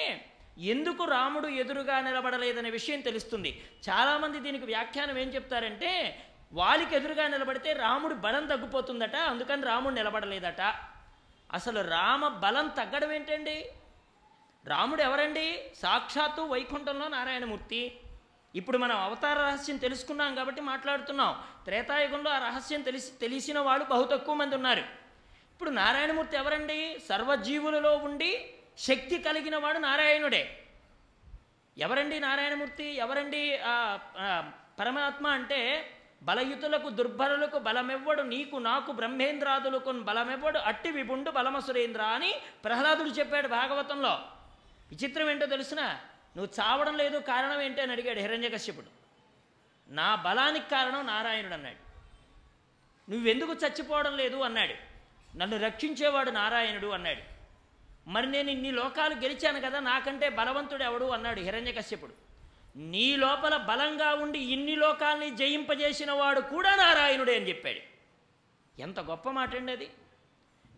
ఎందుకు రాముడు ఎదురుగా నిలబడలేదనే విషయం తెలుస్తుంది. చాలామంది దీనికి వ్యాఖ్యానం ఏం చెప్తారంటే వాలికి ఎదురుగా నిలబడితే రాముడు బలం తగ్గిపోతుందట అందుకని రాముడు నిలబడలేదట. అసలు రామ బలం తగ్గడం ఏంటండి? రాముడు ఎవరండి? సాక్షాత్తు వైకుంఠంలో నారాయణమూర్తి. ఇప్పుడు మనం అవతార రహస్యం తెలుసుకున్నాం కాబట్టి మాట్లాడుతున్నాం. త్రేతాయుగంలో ఆ రహస్యం తెలిసి తెలిసిన వాళ్ళు బహు తక్కువ మంది ఉన్నారు. ఇప్పుడు నారాయణమూర్తి ఎవరండి? సర్వజీవులలో ఉండి శక్తి కలిగిన వాడు నారాయణుడే. ఎవరండి నారాయణమూర్తి? ఎవరండి పరమాత్మ అంటే బలయుతులకు దుర్బలులకు బలమెవ్వడు? నీకు నాకు బ్రహ్మేంద్రాదులకు బలమెవ్వడు? అట్టి విభుండు బలమసురేంద్ర అని ప్రహ్లాదుడు చెప్పాడు భాగవతంలో. విచిత్రం ఏంటో తెలిసిన? నువ్వు చావడం లేదు కారణం ఏంటి అని అడిగాడు హిరణ్యకశ్యపుడు. నా బలానికి కారణం నారాయణుడు అన్నాడు నువ్వెందుకు చచ్చిపోవడం లేదు? అన్నాడు. నన్ను రక్షించేవాడు నారాయణుడు అన్నాడు. మరి నేను ఇన్ని లోకాలు గెలిచాను కదా నాకంటే బలవంతుడు ఎవడు అన్నాడు హిరణ్యకశ్యపుడు. నీ లోపల బలంగా ఉండి ఇన్ని లోకాల్ని జయింపజేసిన వాడు కూడా నారాయణుడే అని చెప్పాడు. ఎంత గొప్ప మాట అండి అది.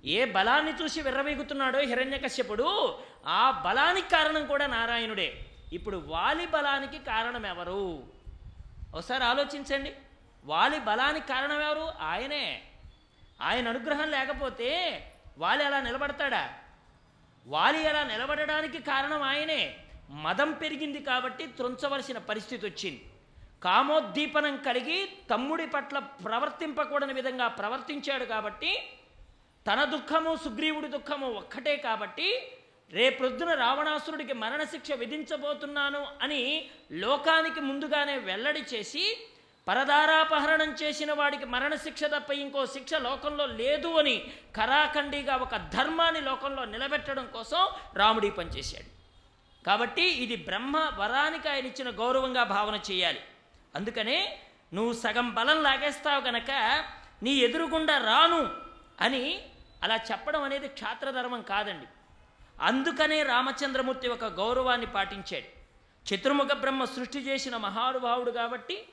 ఏ బలాన్ని చూసి విర్రవీగుతున్నాడో హిరణ్యకశ్యపుడు ఆ బలానికి కారణం కూడా నారాయణుడే. ఇప్పుడు వాలి బలానికి కారణం ఎవరు? ఒకసారి ఆలోచించండి. వాలి బలానికి కారణం ఎవరు? ఆయనే. ఆయన అనుగ్రహం లేకపోతే వాలి అలా నిలబడతాడా? వాలి అలా నిలబడడానికి కారణం ఆయనే. మదం పెరిగింది కాబట్టి త్రుంచవలసిన పరిస్థితి వచ్చింది. కామోద్దీపనం కలిగి తమ్ముడి పట్ల ప్రవర్తింపకూడని విధంగా ప్రవర్తించాడు కాబట్టి తన దుఃఖము సుగ్రీవుడి దుఃఖము ఒక్కటే కాబట్టి రేపొద్దున రావణాసురుడికి మరణశిక్ష విధించబోతున్నాను అని లోకానికి ముందుగానే వెల్లడి చేసి పరదారాపహరణం చేసిన వాడికి మరణశిక్ష తప్ప ఇంకో శిక్ష లోకంలో లేదు అని కరాఖండిగా ఒక ధర్మాన్ని లోకంలో నిలబెట్టడం కోసం రాముడి పనిచేశాడు కాబట్టి ఇది బ్రహ్మ వరానికి ఆయన ఇచ్చిన గౌరవంగా భావన చేయాలి. అందుకనే నువ్వు సగం బలం లాగేస్తావు గనక నీ ఎదురుగుండా రాను అని అలా చెప్పడం అనేది క్షాత్రధర్మం కాదండి. అందుకనే రామచంద్రమూర్తి ఒక గౌరవాన్ని పాటించాడు. చతుర్ముఖ బ్రహ్మ సృష్టి చేసిన మహానుభావుడు కాబట్టి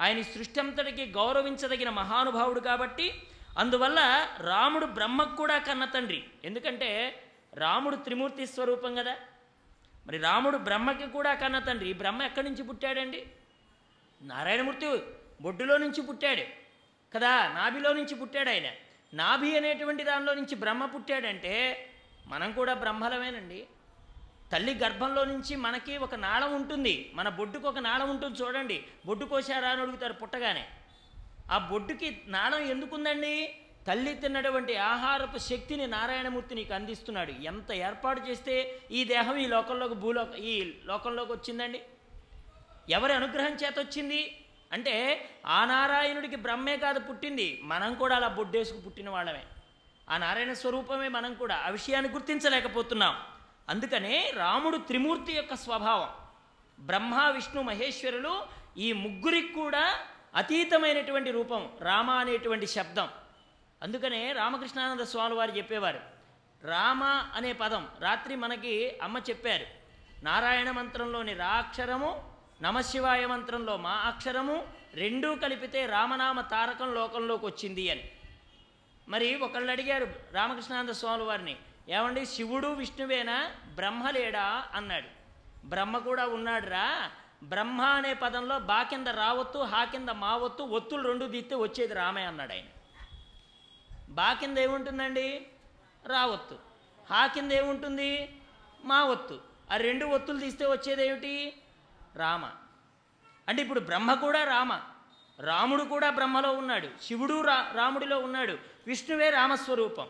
ఆయన సృష్టి అంతటికి గౌరవించదగిన మహానుభావుడు కాబట్టి అందువల్ల రాముడు బ్రహ్మకు కూడా కన్న తండ్రి. ఎందుకంటే రాముడు త్రిమూర్తి స్వరూపం కదా. మరి రాముడు బ్రహ్మకి కూడా కన్న తండ్రి. ఈ బ్రహ్మ ఎక్కడి నుంచి పుట్టాడండి? నారాయణమూర్తి బొడ్డులో నుంచి పుట్టాడు కదా నాభిలో నుంచి పుట్టాడు ఆయన. నాభి అనేటువంటి దానిలో నుంచి బ్రహ్మ పుట్టాడంటే మనం కూడా బ్రహ్మలమేనండి. తల్లి గర్భంలో నుంచి మనకి ఒక నాళం ఉంటుంది. మన బొడ్డుకు ఒక నాళం ఉంటుంది చూడండి. బొడ్డు కోసారా అని అడుగుతారు పుట్టగానే. ఆ బొడ్డుకి నాళం ఎందుకుందండి? తల్లి తిన్నటువంటి ఆహారపు శక్తిని నారాయణమూర్తి నీకు అందిస్తున్నాడు. ఎంత ఏర్పాటు చేస్తే ఈ దేహం ఈ లోకంలోకి భూలోక ఈ లోకంలోకి వచ్చిందండి? ఎవరి అనుగ్రహం చేత వచ్చింది? అంటే ఆ నారాయణుడికి బ్రహ్మే కాదు పుట్టింది. మనం కూడా అలా బొడ్డేసుకు పుట్టిన వాళ్ళమే. ఆ నారాయణ స్వరూపమే మనం కూడా. ఆ విషయాన్ని గుర్తించలేకపోతున్నాం. అందుకనే రాముడు త్రిమూర్తి యొక్క స్వభావం. బ్రహ్మ విష్ణు మహేశ్వరులు ఈ ముగ్గురికి కూడా అతీతమైనటువంటి రూపం. రామ అనేటువంటి శబ్దం. అందుకనే రామకృష్ణానంద స్వామి వారు చెప్పేవారు. రామ అనే పదం రాత్రి మనకి అమ్మ చెప్పారు. నారాయణ మంత్రంలోని రా అక్షరము నమశివాయ మంత్రంలో మా అక్షరము రెండూ కలిపితే రామనామ తారకం లోకంలోకి వచ్చింది అని. మరి ఒకళ్ళు అడిగారు రామకృష్ణానంద స్వామి వారిని ఏమండి శివుడు విష్ణువేనా? బ్రహ్మ లేడా? అన్నాడు. బ్రహ్మ కూడా ఉన్నాడురా. బ్రహ్మ అనే పదంలో బా కింద రావత్తు హా కింద మావత్తు ఒత్తులు రెండు దిత్తే వచ్చేది రామే అన్నాడు ఆయన. బా కింద ఏముంటుందండి? రావత్తు. హా కింద ఏముంటుంది? మా ఒత్తు. ఆ రెండు ఒత్తులు తీస్తే వచ్చేదేమిటి? రామ. అంటే ఇప్పుడు బ్రహ్మ కూడా రామ. రాముడు కూడా బ్రహ్మలో ఉన్నాడు. శివుడు రా రాముడిలో ఉన్నాడు. విష్ణువే రామస్వరూపం.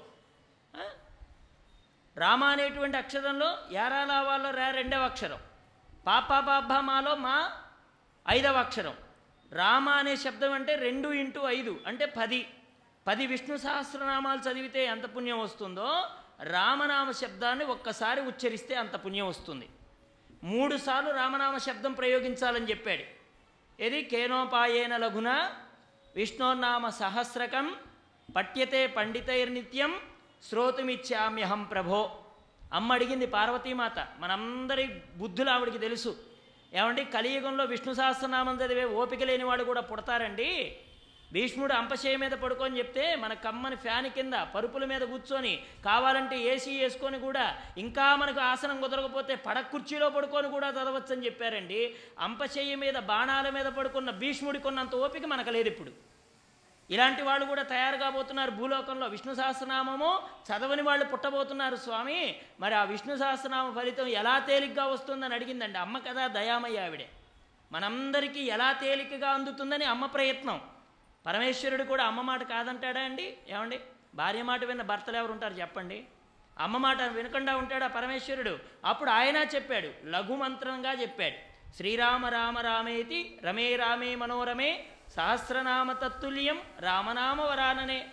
రామ అనేటువంటి అక్షరంలో యారాలావాలో రా రెండవ అక్షరం. పాపాబాబ్బామాలో మా ఐదవ అక్షరం. రామ అనే శబ్దం అంటే రెండు ఇంటూ ఐదు అంటే పది. పది విష్ణు సహస్రనామాలు చదివితే ఎంత పుణ్యం వస్తుందో రామనామ శబ్దాన్ని ఒక్కసారి ఉచ్చరిస్తే అంత పుణ్యం వస్తుంది. మూడు సార్లు రామనామ శబ్దం ప్రయోగించాలని చెప్పాడు. ఇది కేనోపాయేన లఘున విష్ణోర్నామ సహస్రకం పట్యతే పండితైర్నిత్యం శ్రోతుమిచ్చామ్యహం ప్రభో. అమ్మ అడిగింది పార్వతీమాత మనందరి బుద్ధులు ఆవిడికి తెలుసు. ఏమండి? కలియుగంలో విష్ణు సహస్రనామం చదివే ఓపిక లేనివాడు కూడా పుడతారండి? భీష్ముడు అంపశయ మీద పడుకొని చెప్తే మన కమ్మని ఫ్యాన్ కింద పరుపుల మీద కూర్చొని కావాలంటే ఏసీ వేసుకొని కూడా ఇంకా మనకు ఆసనం కుదరకపోతే పడ కుర్చీలో పడుకొని కూడా చదవచ్చని చెప్పారండి. అంపశయ్య మీద బాణాల మీద పడుకున్న భీష్ముడికి ఉన్నంత ఓపిక మనకు లేదు ఇప్పుడు. ఇలాంటి వాళ్ళు కూడా తయారు కాబోతున్నారు భూలోకంలో. విష్ణు సహస్రనామము చదవని వాళ్ళు పుట్టబోతున్నారు స్వామి. మరి ఆ విష్ణు సహస్రనామ ఫలితం ఎలా తేలిగ్గా వస్తుందని అడిగిందండి. అమ్మ కదా దయామయ్య ఆవిడే. మనందరికీ ఎలా తేలికగా అందుతుందని అమ్మ ప్రయత్నం. పరమేశ్వరుడు కూడా అమ్మ మాట కాదంటాడా అండి? ఏమండి? భార్య మాట విన్న భర్తలు ఎవరు ఉంటారు చెప్పండి. అమ్మ మాట వినకుండా ఉంటాడా పరమేశ్వరుడు? అప్పుడు ఆయన చెప్పాడు లఘు మంత్రంగా చెప్పాడు. శ్రీరామ రామ రామేతి రమే రామే మనోరమే సహస్రనామ తత్తుల్యం రామనామ వరాననే.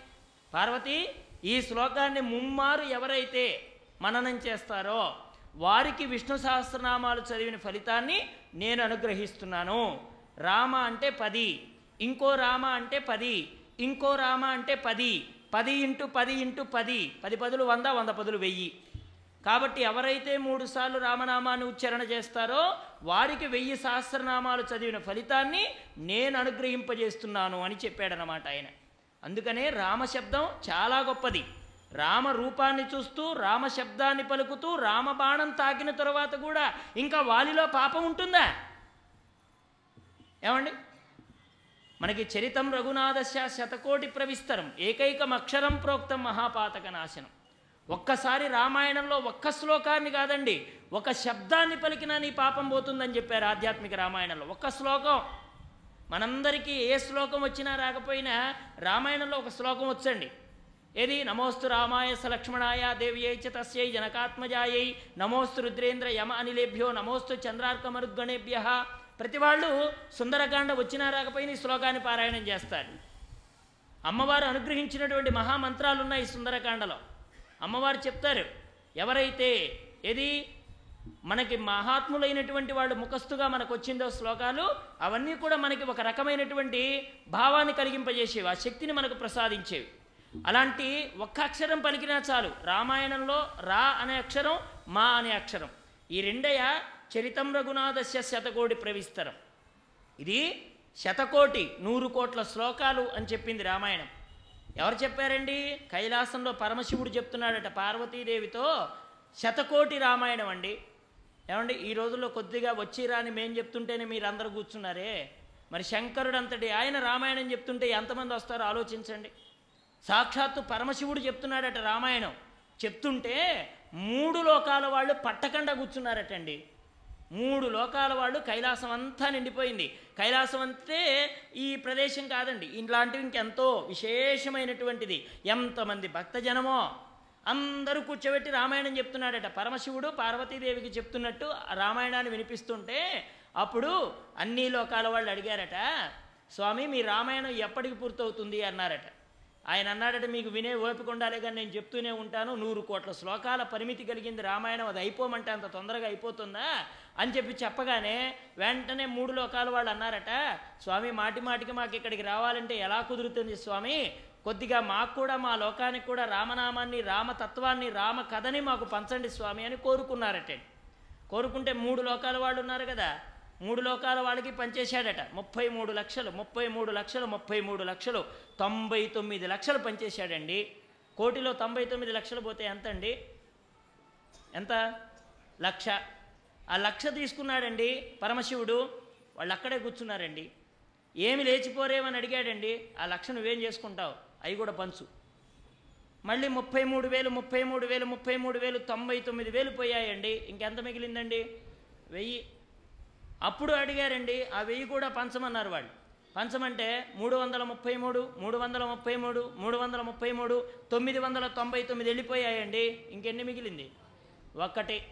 పార్వతి ఈ శ్లోకాన్ని ముమ్మారు ఎవరైతే మననం చేస్తారో వారికి విష్ణు సహస్రనామాలు చదివిన ఫలితాన్ని నేను అనుగ్రహిస్తున్నాను. రామ అంటే పది. ఇంకో రామ అంటే పది ఇంకో రామ అంటే పది పది ఇంటూ పది ఇంటూ పది పది పదులు వంద వంద పదులు వెయ్యి. కాబట్టి ఎవరైతే మూడుసార్లు రామనామాన్ని ఉచ్చారణ చేస్తారో వారికి వెయ్యి సహస్రనామాలు చదివిన ఫలితాన్ని నేను అనుగ్రహింపజేస్తున్నాను అని చెప్పాడనమాట ఆయన. అందుకనే రామశబ్దం చాలా గొప్పది. రామ రూపాన్ని చూస్తూ రామ శబ్దాన్ని పలుకుతూ రామబాణం తాకిన తర్వాత కూడా ఇంకా వాలిలో పాపం ఉంటుందా? ఏమండి? మనకి చరితం రఘునాథస్య శతకోటి ప్రవిస్తరం ఏకైకం అక్షరం ప్రోక్తం మహాపాతక నాశనం ఒక్కసారి రామాయణంలో ఒక్క శ్లోకాన్ని కాదండి ఒక శబ్దాన్ని పలికినా నీ పాపం పోతుందని చెప్పారు ఆధ్యాత్మిక రామాయణంలో. ఒక్క శ్లోకం. మనందరికీ ఏ శ్లోకం వచ్చినా రాకపోయినా రామాయణంలో ఒక శ్లోకం వచ్చండి. ఏది? నమోస్తు రామాయ సలక్ష్మణాయ దేవ్యై చ తస్యై జనకాత్మజాయై నమోస్తు రుద్రేంద్ర యమ అనిలేభ్యో నమోస్తు చంద్రార్కమరుద్గణేభ్య ప్రతి వాళ్ళు సుందరకాండ వచ్చినా రాకపోయినా ఈ శ్లోకాన్ని పారాయణం చేస్తారు. అమ్మవారు అనుగ్రహించినటువంటి మహామంత్రాలు ఉన్నాయి ఈ సుందరకాండలో. అమ్మవారు చెప్తారు ఎవరైతే ఏది మనకి మహాత్ములైనటువంటి వాళ్ళు ముఖస్థుగా మనకు వచ్చిందో శ్లోకాలు అవన్నీ కూడా మనకి ఒక రకమైనటువంటి భావాన్ని కలిగింపజేసేవి ఆ శక్తిని మనకు ప్రసాదించేవి. అలాంటి ఒక్క అక్షరం పలికినా చాలు రామాయణంలో రా అనే అక్షరం మా అనే అక్షరం. ఈ రెండయ చరితం రఘునాథస్య శతకోటి ప్రవిస్తరం. ఇది శతకోటి నూరు కోట్ల శ్లోకాలు అని చెప్పింది రామాయణం. ఎవరు చెప్పారండి? కైలాసంలో పరమశివుడు చెప్తున్నాడట పార్వతీదేవితో శతకోటి రామాయణం అండి. ఏమండి ఈ రోజుల్లో కొద్దిగా వచ్చిరా అని మేం చెప్తుంటేనే మీరు కూర్చున్నారే. మరి శంకరుడు అంతటి ఆయన రామాయణం చెప్తుంటే ఎంతమంది వస్తారో ఆలోచించండి. సాక్షాత్తు పరమశివుడు చెప్తున్నాడట రామాయణం. చెప్తుంటే మూడు లోకాల వాళ్ళు పట్టకుండా కూర్చున్నారటండి. మూడు లోకాల వాళ్ళు కైలాసం అంతా నిండిపోయింది. కైలాసం అంతే ఈ ప్రదేశం కాదండి. ఇలాంటివి ఇంకెంతో విశేషమైనటువంటిది. ఎంతమంది భక్తజనమో అందరూ కూర్చోబెట్టి రామాయణం చెప్తున్నాడట. పరమశివుడు పార్వతీదేవికి చెప్తున్నట్టు ఆ రామాయణాన్ని వినిపిస్తుంటే అప్పుడు అన్ని లోకాల వాళ్ళు అడిగారట స్వామి మీ రామాయణం ఎప్పటికి పూర్తవుతుంది? అన్నారట. ఆయన అన్నాడట మీకు వినే ఓపిక ఉండాలి కానీ నేను చెప్తూనే ఉంటాను. నూరు కోట్ల శ్లోకాల పరిమితి కలిగింది రామాయణం. అది అయిపోమంటే అంత తొందరగా అయిపోతుందా? అని చెప్పి చెప్పగానే వెంటనే మూడు లోకాల వాళ్ళు అన్నారట స్వామి మాటి మాటికి మాకు ఇక్కడికి రావాలంటే ఎలా కుదురుతుంది స్వామి? కొద్దిగా మాకు కూడా మా లోకానికి కూడా రామనామాన్ని రామతత్వాన్ని రామ కథని మాకు పంచండి స్వామి అని కోరుకున్నారట. కోరుకుంటే మూడు లోకాల వాళ్ళు ఉన్నారు కదా మూడు లోకాల వాళ్ళకి పనిచేశాడట. ముప్పై మూడు లక్షలు ముప్పై మూడు లక్షలు ముప్పై మూడు లక్షలు తొంభై తొమ్మిది లక్షలు పనిచేశాడండి. కోటిలో తొంభై తొమ్మిది లక్షలు పోతే ఎంత అండి ఎంత? లక్ష. ఆ లక్ష తీసుకున్నాడండి పరమశివుడు వాళ్ళు అక్కడే కూర్చున్నారండి. ఏమి లేచిపోరేమని అడిగాడండి ఆ లక్ష నువ్వేం చేసుకుంటావు? అవి కూడా పంచు. మళ్ళీ ముప్పై మూడు వేలు ముప్పై మూడు వేలు ముప్పై మూడు వేలు తొంభై తొమ్మిది వేలు పోయాయండి. ఇంకెంత మిగిలిందండి? వెయ్యి. అప్పుడు అడిగారండి ఆ వెయ్యి కూడా పంచమన్నారు వాళ్ళు. పంచమంటే మూడు వందల ముప్పై మూడు మూడు వందల ముప్పై మూడు మూడు వందల ముప్పై మూడు తొమ్మిది వందల తొంభై తొమ్మిది వెళ్ళిపోయాయండి. ఇంకెన్ని మిగిలింది? ఒక్కటి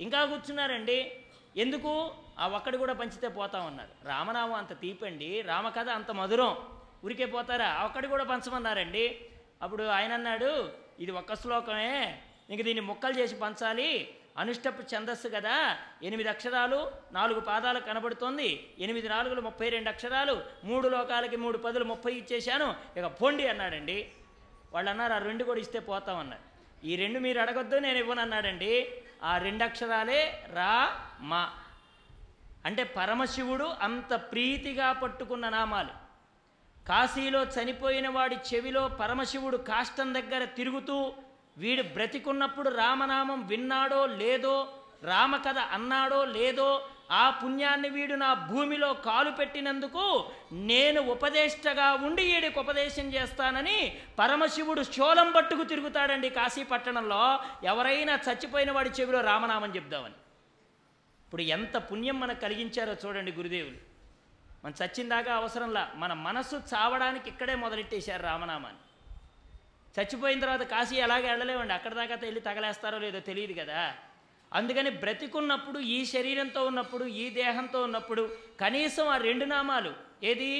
ఇంకా కూర్చున్నారండి. ఎందుకు? ఆ ఒక్కడు కూడా పంచితే పోతామన్నారు రామనామం అంత తీపండి. రామకథ అంత మధురం. ఉరికే పోతారా? ఆ ఒక్కడు కూడా పంచమన్నారండి. అప్పుడు ఆయన అన్నాడు ఇది ఒక్క శ్లోకమే. ఇంక దీన్ని ముక్కలు చేసి పంచాలి. అనుష్టపు ఛందస్సు కదా. ఎనిమిది అక్షరాలు నాలుగు పాదాలు కనబడుతోంది. ఎనిమిది నాలుగులు ముప్పై రెండు అక్షరాలు. మూడు లోకాలకి మూడు పదులు ముప్పై ఇచ్చేశాను. ఇక పొండి అన్నాడండి. వాళ్ళు అన్నారు ఆ రెండు కూడా ఇస్తే పోతామన్నారు. ఈ రెండు మీరు అడగొద్దు నేను ఇవ్వను అన్నాడండి ఆ రెండు అక్షరాలే రా మా. అంటే పరమశివుడు అంత ప్రీతిగా పట్టుకున్న నామాలు. కాశీలో చనిపోయిన వాడి చెవిలో పరమశివుడు కాష్టం దగ్గర తిరుగుతూ వీడు బ్రతికున్నప్పుడు రామనామం విన్నాడో లేదో రామకథ అన్నాడో లేదో ఆ పుణ్యాన్ని వీడు నా భూమిలో కాలు పెట్టినందుకు నేను ఉపదేష్టగా ఉండి వీడికి ఉపదేశం చేస్తానని పరమశివుడు శోలం పట్టుకు తిరుగుతాడండి కాశీ పట్టణంలో ఎవరైనా చచ్చిపోయిన వాడి చెవిలో రామనామం చెప్దామని. ఇప్పుడు ఎంత పుణ్యం మనకు కలిగించారో చూడండి గురుదేవులు. మనం చచ్చిందాకా అవసరంలా. మన మనస్సు చావడానికి ఇక్కడే మొదలెట్టేశారు రామనామాన్ని. చచ్చిపోయిన తర్వాత కాశీ ఎలాగ వెళ్ళలేమండి? అక్కడ దాకా వెళ్ళి తగలేస్తారో లేదో తెలియదు కదా. అందుకని బ్రతికున్నప్పుడు ఈ శరీరంతో ఉన్నప్పుడు ఈ దేహంతో ఉన్నప్పుడు కనీసం ఆ రెండు నామాలు ఏది?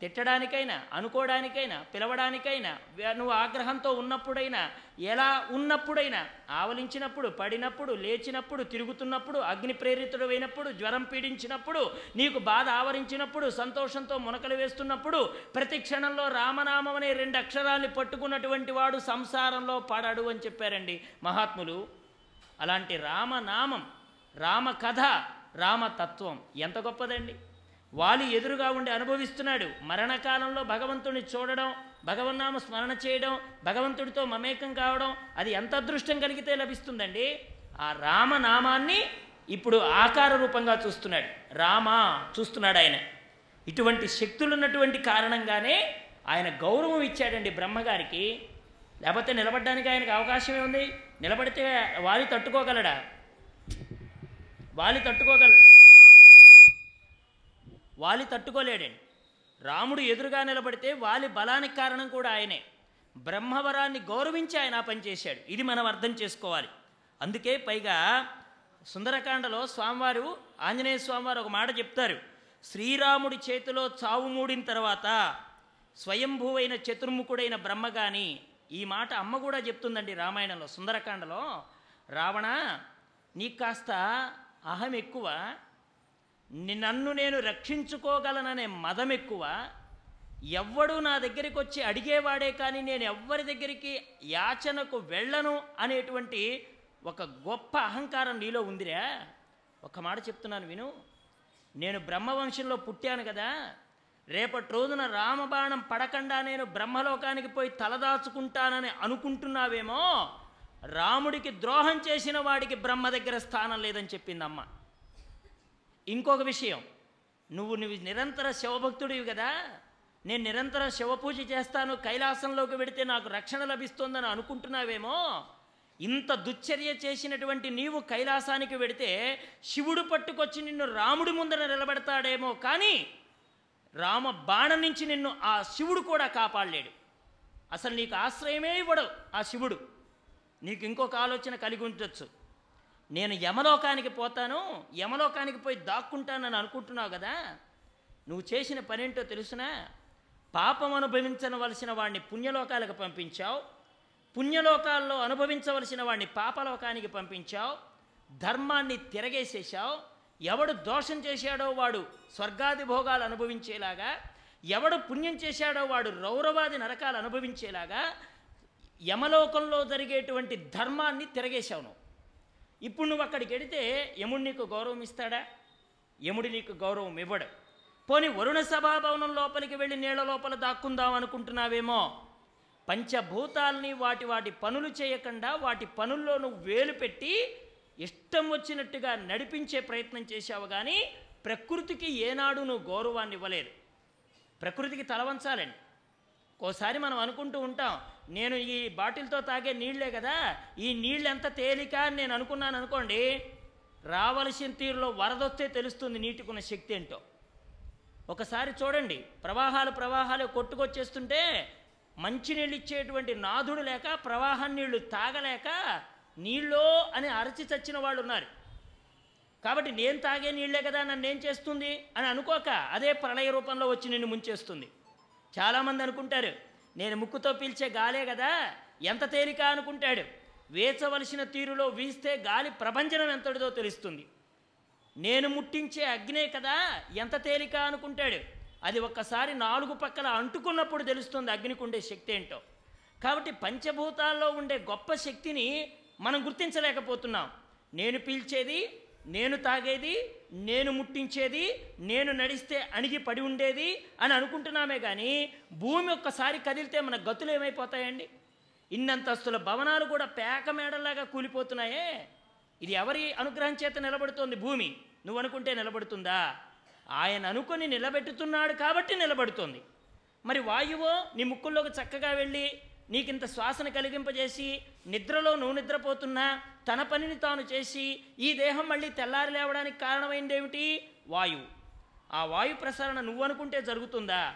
తిట్టడానికైనా అనుకోవడానికైనా పిలవడానికైనా నువ్వు ఆగ్రహంతో ఉన్నప్పుడైనా ఎలా ఉన్నప్పుడైనా ఆవలించినప్పుడు పడినప్పుడు లేచినప్పుడు తిరుగుతున్నప్పుడు అగ్ని ప్రేరితుడు అయినప్పుడు జ్వరం పీడించినప్పుడు నీకు బాధ ఆవరించినప్పుడు సంతోషంతో మునకలు వేస్తున్నప్పుడు ప్రతి క్షణంలో రామనామం అనే రెండు అక్షరాల్ని పట్టుకున్నటువంటి వాడు సంసారంలో పడడు అని చెప్పారండి మహాత్ములు. అలాంటి రామనామం రామ కథ రామతత్వం ఎంత గొప్పదండి. వాలి ఎదురుగా ఉండి అనుభవిస్తున్నాడు. మరణకాలంలో భగవంతుని చూడడం భగవన్నామ స్మరణ చేయడం భగవంతుడితో మమేకం కావడం అది ఎంత అదృష్టం కలిగితే లభిస్తుందండి? ఆ రామనామాన్ని ఇప్పుడు ఆకార రూపంగా చూస్తున్నాడు. రామ చూస్తున్నాడు ఆయన. ఇటువంటి శక్తులు ఉన్నటువంటి కారణంగానే ఆయన గౌరవం ఇచ్చాడండి బ్రహ్మగారికి. లేకపోతే నిలబడడానికి ఆయనకు అవకాశమే ఉంది. నిలబడితే వాలి తట్టుకోగలడా? వాలి తట్టుకోగల వాలి తట్టుకోలేడండి. రాముడు ఎదురుగా నిలబడితే వాలి బలానికి కారణం కూడా ఆయనే. బ్రహ్మవరాన్ని గౌరవించి ఆయన పనిచేశాడు పని చేశాడు. ఇది మనం అర్థం చేసుకోవాలి. అందుకే పైగా సుందరకాండలో స్వామివారు ఆంజనేయ స్వామివారు ఒక మాట చెప్తారు. శ్రీరాముడి చేతిలో చావు మూడిన తర్వాత స్వయంభువైన చతుర్ముఖుడైన బ్రహ్మగాని ఈ మాట అమ్మ కూడా చెప్తుందండి రామాయణంలో సుందరకాండలో. రావణ నీకు కాస్త అహం ఎక్కువ నన్ను నేను రక్షించుకోగలననే మదం ఎక్కువ ఎవ్వడు నా దగ్గరికి వచ్చి అడిగేవాడే కానీ నేను ఎవ్వరి దగ్గరికి యాచనకు వెళ్ళను అనేటువంటి ఒక గొప్ప అహంకారం నీలో ఉందిరా. ఒక మాట చెప్తున్నాను విను. నేను బ్రహ్మవంశంలో పుట్టాను కదా రేపటి రోజున రామబాణం పడకుండా నేను బ్రహ్మలోకానికి పోయి తలదాచుకుంటానని అనుకుంటున్నావేమో? రాముడికి ద్రోహం చేసిన వాడికి బ్రహ్మ దగ్గర స్థానం లేదని చెప్పింది అమ్మ ఇంకొక విషయం నువ్వు నువ్వు నిరంతర శివభక్తుడివి కదా. నేను నిరంతరం శివపూజ చేస్తాను కైలాసంలోకి వెడితే నాకు రక్షణ లభిస్తుందని అనుకుంటున్నావేమో? ఇంత దుశ్చర్య చేసినటువంటి నీవు కైలాసానికి వెడితే శివుడు పట్టుకొచ్చి నిన్ను రాముడి ముందర నిలబెడతాడేమో. కానీ రామ బాణం నుంచి నిన్ను ఆ శివుడు కూడా కాపాడలేడు. అసలు నీకు ఆశ్రయమే ఇవ్వడు ఆ శివుడు. నీకు ఇంకొక ఆలోచన కలిగి ఉండొచ్చు. నేను యమలోకానికి పోతాను యమలోకానికి పోయి దాక్కుంటానని అనుకుంటున్నావు కదా? నువ్వు చేసిన పనేంటో తెలుసునా? పాపం అనుభవించవలసిన వాడిని పుణ్యలోకాలకు పంపించావు. పుణ్యలోకాల్లో అనుభవించవలసిన వాడిని పాపలోకానికి పంపించావు. ధర్మాన్ని తిరగేసేసావు ఎవడు దోషం చేశాడో వాడు స్వర్గాది భోగాలు అనుభవించేలాగా ఎవడు పుణ్యం చేశాడో వాడు రౌరవాది నరకాలు అనుభవించేలాగా యమలోకంలో జరిగేటువంటి ధర్మాన్ని తిరగేశావు నువ్వు. ఇప్పుడు నువ్వు అక్కడికి వెడితే యముడు నీకు గౌరవం ఇస్తాడా? యముడు నీకు గౌరవం ఇవ్వడు. పోనీ వరుణ సభాభవనం లోపలికి వెళ్ళి నీళ్ళ లోపల దాక్కుందాం అనుకుంటున్నావేమో? పంచభూతాల్ని వాటి వాటి పనులు చేయకుండా వాటి పనుల్లో నువ్వు వేలు పెట్టి ఇష్టం వచ్చినట్టుగా నడిపించే ప్రయత్నం చేశావు కానీ ప్రకృతికి ఏనాడు నువ్వు గౌరవాన్ని ఇవ్వలేదు. ప్రకృతికి తలవంచాలండి ఓసారి మనం అనుకుంటూ ఉంటాం నేను ఈ బాటిల్తో తాగే నీళ్ళే కదా ఈ నీళ్ళు ఎంత తేలిక అని నేను అనుకున్నాను అనుకోండి రావలసిన తీరులో వరదొస్తే తెలుస్తుంది నీటికున్న శక్తి ఏంటో. ఒకసారి చూడండి ప్రవాహాలు ప్రవాహాలు కొట్టుకొచ్చేస్తుంటే మంచినీళ్ళు ఇచ్చేటువంటి నాథుడు లేక ప్రవాహం నీళ్ళు తాగలేక నీళ్ళో అని అరచి చచ్చిన వాళ్ళు ఉన్నారు కాబట్టి నేను తాగే నీళ్ళే కదా నన్ను ఏం చేస్తుంది? అని అనుకోక అదే ప్రళయ రూపంలో వచ్చి నిన్ను ముంచేస్తుంది. చాలామంది అనుకుంటారు నేను ముక్కుతో పీల్చే గాలే కదా ఎంత తేలిక అనుకుంటాడు. వేచవలసిన తీరులో వీస్తే గాలి ప్రభంజనం ఎంతటిదో తెలుస్తుంది. నేను ముట్టించే అగ్నే కదా ఎంత తేలిక అనుకుంటాడు. అది ఒక్కసారి నాలుగు పక్కల అంటుకున్నప్పుడు తెలుస్తుంది అగ్నికి ఉండే శక్తి ఏంటో. కాబట్టి పంచభూతాల్లో ఉండే గొప్ప శక్తిని మనం గుర్తించలేకపోతున్నాం. నేను పీల్చేది నేను తాగేది నేను ముట్టించేది నేను నడిస్తే అణిగి పడి ఉండేది అని అనుకుంటున్నామే కానీ భూమి ఒక్కసారి కదిలితే మన గతులు ఏమైపోతాయండి? ఇన్నంతస్తుల భవనాలు కూడా పేక మేడల్లాగా కూలిపోతున్నాయే. ఇది ఎవరి అనుగ్రహం చేత నిలబడుతోంది భూమి? నువ్వు అనుకుంటే నిలబడుతుందా? ఆయన అనుకొని నిలబెట్టుతున్నాడు కాబట్టి నిలబడుతోంది. మరి వాయువో నీ ముక్కుల్లోకి చక్కగా వెళ్ళి నీకింత శ్వాసను కలిగింపజేసి నిద్రలో నువ్వు నిద్రపోతున్నా తన పనిని తాను చేసి ఈ దేహం మళ్ళీ తెల్లారి లేవడానికి కారణమైందేమిటి? వాయువు. ఆ వాయు ప్రసరణ నువ్వు అనుకుంటే జరుగుతుందా?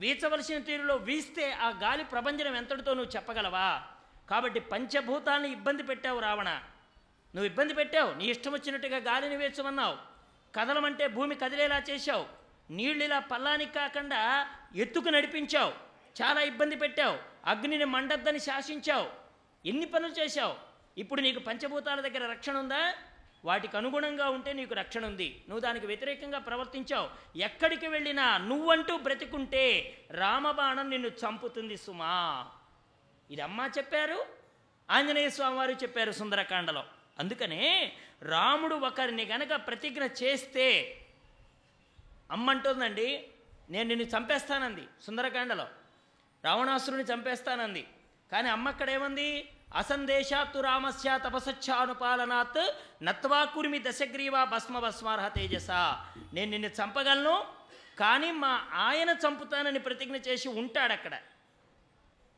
వీచవలసిన తీరులో వీస్తే ఆ గాలి ప్రభంజనం ఎంతటితో నువ్వు చెప్పగలవా? కాబట్టి పంచభూతాలను ఇబ్బంది పెట్టావు రావణ. నువ్వు ఇబ్బంది పెట్టావు. నీ ఇష్టం వచ్చినట్టుగా గాలిని వేచమన్నావు. కదలమంటే భూమి కదిలేలా చేశావు. నీళ్ళు ఇలా పల్లానికి కాకుండా ఎత్తుకు నడిపించావు. చాలా ఇబ్బంది పెట్టావు. అగ్నిని మండద్దని శాసించావు. ఎన్ని పనులు చేశావు? ఇప్పుడు నీకు పంచభూతాల దగ్గర రక్షణ ఉందా? వాటికి అనుగుణంగా ఉంటే నీకు రక్షణ ఉంది. నువ్వు దానికి వ్యతిరేకంగా ప్రవర్తించావు. ఎక్కడికి వెళ్ళినా నువ్వంటూ బ్రతికుంటే రామబాణం నిన్ను చంపుతుంది సుమా. ఇది అమ్మ చెప్పారు? ఆంజనేయ స్వామి వారు చెప్పారు సుందరకాండలో. అందుకనే రాముడు ఒకరిని గనక ప్రతిజ్ఞ చేస్తే అమ్మంటుందండి నేను నిన్ను చంపేస్తానంది సుందరకాండలో. రావణాసురుని చంపేస్తానంది. కానీ అమ్మ అక్కడ ఏమంది అసందేశాత్తు రామస్య తపసచ్చానుపాలనాత్ నత్వా కురిమి దశగ్రీవా భస్మ భస్మార్హ తేజస. నేను నిన్ను చంపగలను కానీ మా ఆయన చంపుతానని ప్రతిజ్ఞ చేసి ఉంటాడు అక్కడ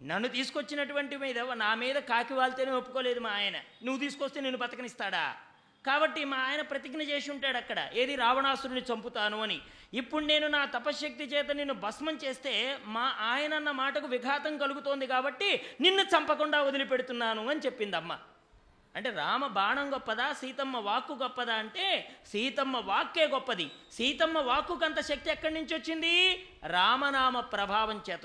నన్ను తీసుకొచ్చినటువంటి మీద నా మీద కాకి వాళ్తేనే ఒప్పుకోలేదు మా ఆయన. నువ్వు తీసుకొస్తే నేను బతకనిస్తాడా? కాబట్టి మా ఆయన ప్రతిజ్ఞ చేసి ఉంటాడు అక్కడ. ఏది రావణాసురుని చంపుతాను అని. ఇప్పుడు నేను నా తపశ్శక్తి చేత నిన్ను భస్మం చేస్తే మా ఆయన అన్న మాటకు విఘాతం కలుగుతోంది కాబట్టి నిన్ను చంపకుండా వదిలిపెడుతున్నాను అని చెప్పింది అమ్మ అంటే రామ బాణం గొప్పదా సీతమ్మ వాక్కు గొప్పదా అంటే సీతమ్మ వాక్కే గొప్పది. సీతమ్మ వాక్కుకంత శక్తి ఎక్కడి నుంచి వచ్చింది? రామనామ ప్రభావం చేత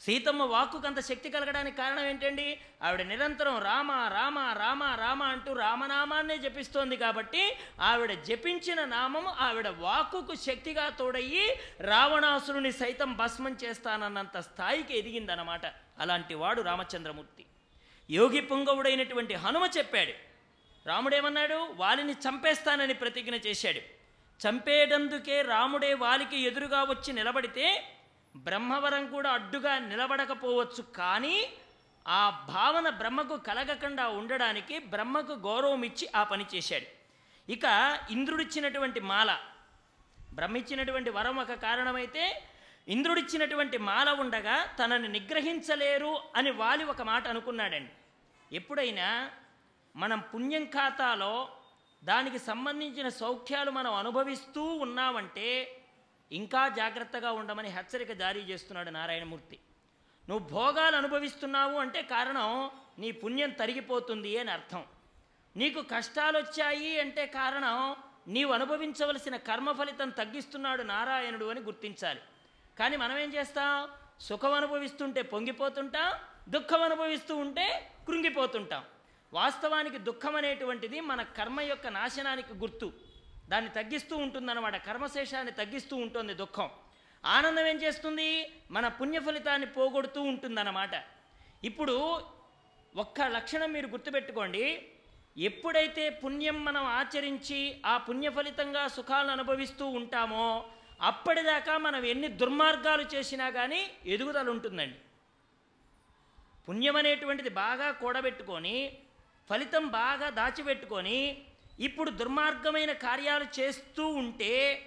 సీతమ్మ వాక్కుకు వాక్కుకంత శక్తి కలగడానికి కారణం ఏంటండి? ఆవిడ నిరంతరం రామ రామ రామ రామ అంటూ రామనామాన్నే జపిస్తోంది కాబట్టి ఆవిడ జపించిన నామం ఆవిడ వాక్కుకు శక్తిగా తోడయ్యి రావణాసురుని సైతం భస్మం చేస్తానన్నంత స్థాయికి ఎదిగిందనమాట అలాంటి వాడు రామచంద్రమూర్తి. యోగి పుంగవుడైనటువంటి హనుమ చెప్పాడు. రాముడేమన్నాడు? వాలిని చంపేస్తానని ప్రతిజ్ఞ చేశాడు. చంపేటందుకే రాముడే వాలికి ఎదురుగా వచ్చి నిలబడితే బ్రహ్మవరం కూడా అడ్డుగా నిలబడకపోవచ్చు కానీ ఆ భావన బ్రహ్మకు కలగకుండా ఉండడానికి బ్రహ్మకు గౌరవం ఇచ్చి ఆ పని చేశాడు. ఇక ఇంద్రుడిచ్చినటువంటి మాల బ్రహ్మిచ్చినటువంటి వరం ఒక కారణమైతే ఇంద్రుడిచ్చినటువంటి మాల ఉండగా తనని నిగ్రహించలేరు అని వాలి ఒక మాట అనుకున్నాడండి. ఎప్పుడైనా మనం పుణ్యం ఖాతాలో దానికి సంబంధించిన సౌఖ్యాలు మనం అనుభవిస్తూ ఉన్నామంటే ఇంకా జాగ్రత్తగా ఉండమని హెచ్చరిక జారీ చేస్తున్నాడు నారాయణమూర్తి. నువ్వు భోగాలు అనుభవిస్తున్నావు అంటే కారణం నీ పుణ్యం తరిగిపోతుంది అని అర్థం. నీకు కష్టాలు వచ్చాయి అంటే కారణం నీవు అనుభవించవలసిన కర్మ ఫలితం తగ్గిస్తున్నాడు నారాయణుడు అని గుర్తించాలి. కానీ మనం ఏం చేస్తాం? సుఖం అనుభవిస్తుంటే పొంగిపోతుంటాం దుఃఖం అనుభవిస్తూ ఉంటే కృంగిపోతుంటాం. వాస్తవానికి దుఃఖం అనేటువంటిది మన కర్మ యొక్క నాశనానికి గుర్తు. దాన్ని తగ్గిస్తూ ఉంటుందన్నమాట. కర్మశేషాన్ని తగ్గిస్తూ ఉంటుంది దుఃఖం. ఆనందం ఏం చేస్తుంది? మన పుణ్య ఫలితాన్ని పోగొడుతూ ఉంటుందన్నమాట. ఇప్పుడు ఒక్క లక్షణం మీరు గుర్తుపెట్టుకోండి. ఎప్పుడైతే పుణ్యం మనం ఆచరించి ఆ పుణ్య ఫలితంగా సుఖాలను అనుభవిస్తూ ఉంటామో అప్పటిదాకా మనం ఎన్ని దుర్మార్గాలు చేసినా కానీ ఎదుగుదల ఉంటుందండి. పుణ్యం అనేటువంటిది బాగా కూడబెట్టుకొని ఫలితం బాగా దాచిపెట్టుకొని ఇప్పుడు దుర్మార్గమైన కార్యాలు చేస్తూ ఉంటే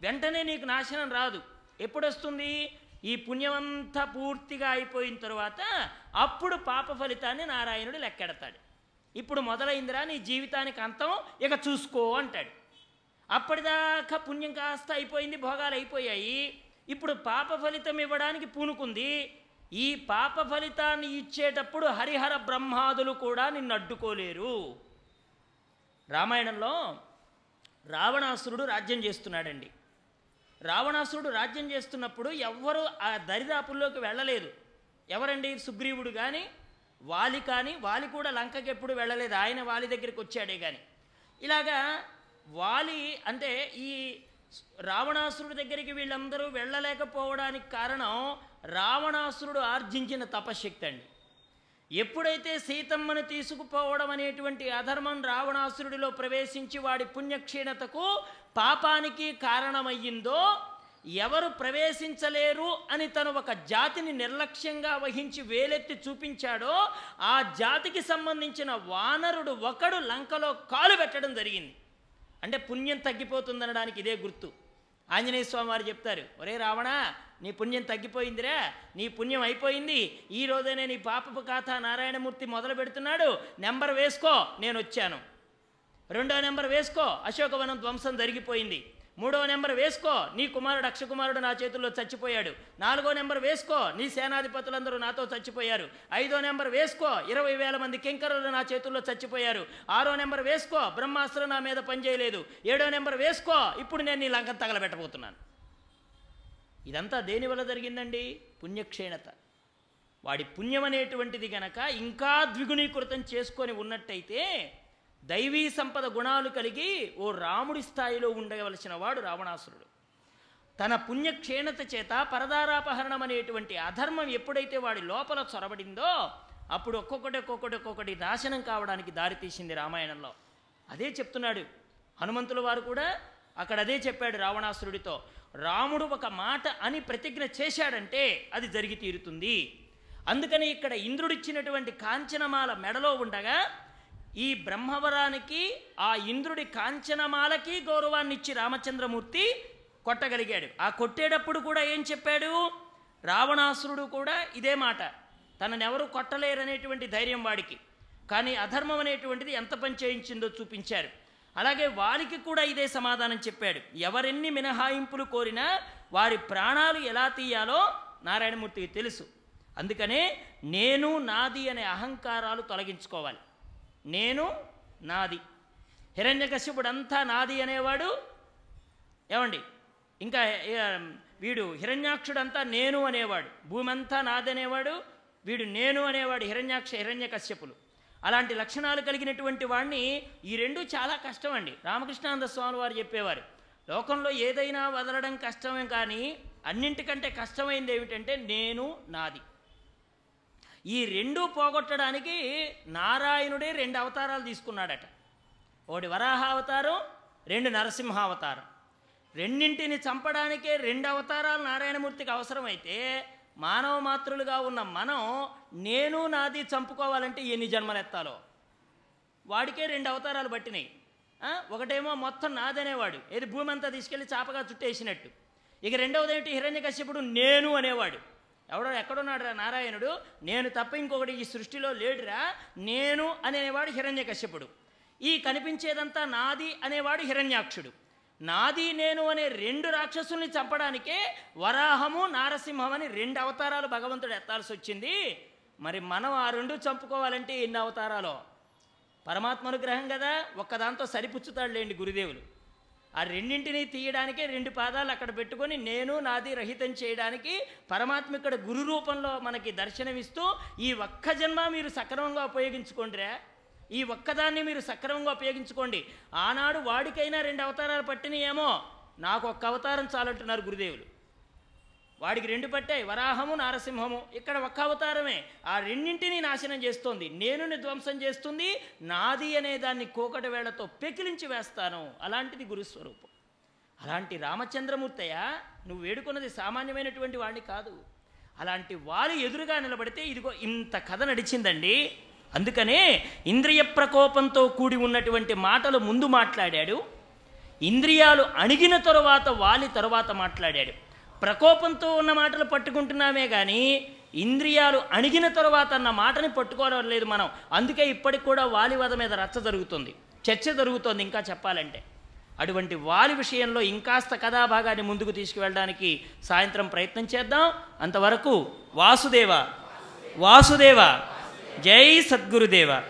వెంటనే నీకు నాశనం రాదు. ఎప్పుడొస్తుంది? ఈ పుణ్యమంతా పూర్తిగా అయిపోయిన తర్వాత అప్పుడు పాప ఫలితాన్ని నారాయణుడు లెక్కెడతాడు. ఇప్పుడు మొదలైందిరా నీ జీవితానికి అంతం ఇక చూసుకో అంటాడు. అప్పటిదాకా పుణ్యం కాస్త అయిపోయింది భోగాలు అయిపోయాయి. ఇప్పుడు పాప ఫలితం ఇవ్వడానికి పూనుకుంది. ఈ పాప ఫలితాన్ని ఇచ్చేటప్పుడు హరిహర బ్రహ్మాదులు కూడా నిన్ను అడ్డుకోలేరు. రామాయణంలో రావణాసురుడు రాజ్యం చేస్తున్నాడండి. రావణాసురుడు రాజ్యం చేస్తున్నప్పుడు ఎవ్వరూ ఆ దరిదాపుల్లోకి వెళ్ళలేదు. ఎవరండి? సుగ్రీవుడు కానీ వాలి కానీ వాలి కూడా లంకకి ఎప్పుడు వెళ్ళలేదు. ఆయన వాలి దగ్గరికి వచ్చాడే కానీ ఇలాగా వాలి అంటే ఈ రావణాసురుడి దగ్గరికి వీళ్ళందరూ వెళ్ళలేకపోవడానికి కారణం రావణాసురుడు ఆర్జించిన తపశక్తి అండి. ఎప్పుడైతే సీతమ్మను తీసుకుపోవడం అనేటువంటి అధర్మం రావణాసురుడిలో ప్రవేశించి వాడి పుణ్యక్షీణతకు పాపానికి కారణమయ్యిందో ఎవరు ప్రవేశించలేరు అని తను ఒక జాతిని నిర్లక్ష్యంగా వహించి వేలెత్తి చూపించాడో ఆ జాతికి సంబంధించిన వానరుడు ఒకడు లంకలో కాలు పెట్టడం జరిగింది. అంటే పుణ్యం తగ్గిపోతుందనడానికి ఇదే గుర్తు. ఆంజనేయ స్వామి వారు చెప్తారు ఒరే రావణ నీ పుణ్యం తగ్గిపోయిందిరా నీ పుణ్యం అయిపోయింది. ఈ రోజైనా నీ పాపపు కాథ నారాయణమూర్తి మొదలు పెడుతున్నాడు నెంబర్ వేసుకో నేను వచ్చాను. రెండో నెంబర్ వేసుకో అశోకవనం ధ్వంసం జరిగిపోయింది. మూడో నెంబర్ వేసుకో. నీ కుమారుడు అక్షకుమారుడు నా చేతుల్లో చచ్చిపోయాడు. నాలుగో నెంబర్ వేసుకో. నీ సేనాధిపతులందరూ నాతో చచ్చిపోయారు. ఐదో నెంబర్ వేసుకో. ఇరవై వేల మంది కింకరులు నా చేతుల్లో చచ్చిపోయారు. ఆరో నెంబర్ వేసుకో. బ్రహ్మాస్త్రం నా మీద పనిచేయలేదు. ఏడో నెంబర్ వేసుకో. ఇప్పుడు నేను నీ లంకను తగలబెట్టబోతున్నాను. ఇదంతా దేని వల్ల జరిగిందండి? పుణ్యక్షీణత. వాడి పుణ్యం అనేటువంటిది గనక ఇంకా ద్విగుణీకృతం చేసుకొని ఉన్నట్టయితే దైవీ సంపద గుణాలు కలిగి ఓ రాముడి స్థాయిలో ఉండవలసిన వాడు రావణాసురుడు. తన పుణ్యక్షీణత చేత పరదారాపహరణం అనేటువంటి అధర్మం ఎప్పుడైతే వాడి లోపల చొరబడిందో అప్పుడు ఒక్కొక్కటి ఒక్కొక్కటి ఒక్కొక్కటి నాశనం కావడానికి దారితీసింది రామాయణంలో. అదే చెప్తున్నాడు. హనుమంతుల వారు కూడా అక్కడ అదే చెప్పాడు రావణాసురుడితో. రాముడు ఒక మాట అని ప్రతిజ్ఞ చేశాడంటే అది జరిగి తీరుతుంది. అందుకని ఇక్కడ ఇంద్రుడిచ్చినటువంటి కాంచనమాల మెడలో ఉండగా ఈ బ్రహ్మవరానికి ఆ ఇంద్రుడి కాంచనమాలకి గౌరవాన్ని ఇచ్చి రామచంద్రమూర్తి కొట్టగలిగాడు. ఆ కొట్టేటప్పుడు కూడా ఏం చెప్పాడు? రావణాసురుడు కూడా ఇదే మాట. తననెవరూ కొట్టలేరనేటువంటి ధైర్యం వాడికి. కానీ అధర్మం అనేటువంటిది ఎంత పని చేయించిందో చూపించారు అలాగే వారికి కూడా ఇదే సమాధానం చెప్పాడు. ఎవరెన్ని మినహాయింపులు కోరినా వారి ప్రాణాలు ఎలా తీయాలో నారాయణమూర్తికి తెలుసు. అందుకనే నేను నాది అనే అహంకారాలు తొలగించుకోవాలి. నేను నాది. హిరణ్యకశ్యపుడంతా నాది అనేవాడు ఏమండి? ఇంకా వీడు హిరణ్యాక్షుడంతా నేను అనేవాడు. భూమి అంతా నాదనేవాడు వీడు నేను అనేవాడు హిరణ్యాక్ష హిరణ్యకశ్యపులు. అలాంటి లక్షణాలు కలిగినటువంటి వాడిని ఈ రెండు చాలా కష్టం అండి రామకృష్ణానంద స్వామి వారు చెప్పేవారు లోకంలో ఏదైనా వదలడం కష్టమే కానీ అన్నింటికంటే కష్టమైంది ఏమిటంటే నేను నాది. ఈ రెండూ పోగొట్టడానికి నారాయణుడే రెండు అవతారాలు తీసుకున్నాడట. ఒకటి వరాహావతారం రెండు నరసింహావతారం. రెండింటిని చంపడానికే రెండు అవతారాలు నారాయణమూర్తికి అవసరమైతే మానవ మాతృలుగా ఉన్న మనం నేను నాది చంపుకోవాలంటే ఎన్ని జన్మలెత్తాలో? వాడికే రెండు అవతారాలు పట్టినాయి. ఒకటేమో మొత్తం నాదనేవాడు. ఏది భూమి అంతా తీసుకెళ్ళి చాపగా చుట్టేసినట్టు. ఇక రెండవది ఏంటి హిరణ్యకశ్యపుడు నేను అనేవాడు. ఎవడో ఎక్కడున్నాడు రా నారాయణుడు? నేను తప్ప ఇంకొకటి ఈ సృష్టిలో లేడురా. నేను అనేవాడు హిరణ్యకశ్యపుడు. ఈ కనిపించేదంతా నాది అనేవాడు హిరణ్యాక్షుడు. నాది నేను అనే రెండు రాక్షసుల్ని చంపడానికే వరాహము నారసింహం అని రెండు అవతారాలు భగవంతుడు ఎత్తాల్సి వచ్చింది మరి మనం ఆ రెండు చంపుకోవాలంటే ఎన్ని అవతారాలో? పరమాత్మ అనుగ్రహం కదా. ఒక్కదాంతో సరిపుచ్చుతాడులేండి గురుదేవులు. ఆ రెండింటిని తీయడానికే రెండు పాదాలు అక్కడ పెట్టుకొని నేను నాది రహితం చేయడానికి పరమాత్మ ఇక్కడ గురు రూపంలో మనకి దర్శనమిస్తూ ఈ ఒక్క జన్మ మీరు సక్రమంగా ఉపయోగించుకోండిరా. ఈ ఒక్కదాన్ని మీరు సక్రమంగా ఉపయోగించుకోండి. ఆనాడు వాడికైనా రెండు అవతారాలు పట్టినాయేమో నాకు ఒక్క అవతారం చాలంటున్నారు గురుదేవులు. వాడికి రెండు పట్టాయి వరాహము నారసింహము. ఇక్కడ ఒక్క అవతారమే. ఆ రెండింటిని నాశనం చేస్తోంది. నేనుని ధ్వంసం చేస్తుంది నాది అనే దాన్ని కోకటి వేళ్ళతో పెకిలించి వేస్తాను. అలాంటిది గురుస్వరూపం. అలాంటి రామచంద్రమూర్తయ్య నువ్వు వేడుకున్నది సామాన్యమైనటువంటి వాడిని కాదు. అలాంటి వారి ఎదురుగా నిలబడితే ఇదిగో ఇంత కథ నడిచిందండి. అందుకనే ఇంద్రియ ప్రకోపంతో కూడి ఉన్నటువంటి మాటలు ముందు మాట్లాడాడు. ఇంద్రియాలు అణిగిన తరువాత వాలి తరువాత మాట్లాడాడు. ప్రకోపంతో ఉన్న మాటలు పట్టుకుంటున్నామే కానీ ఇంద్రియాలు అణిగిన తరువాత అన్న మాటని పట్టుకోవడం లేదు మనం. అందుకే ఇప్పటికి కూడా వాలివద మీద రచ్చ జరుగుతుంది. చర్చ జరుగుతోంది ఇంకా చెప్పాలంటే. అటువంటి వాలి విషయంలో ఇంకాస్త కథాభాగాన్ని ముందుకు తీసుకువెళ్ళడానికి సాయంత్రం ప్రయత్నం చేద్దాం. అంతవరకు వాసుదేవ వాసుదేవ జై సద్గురుదేవ.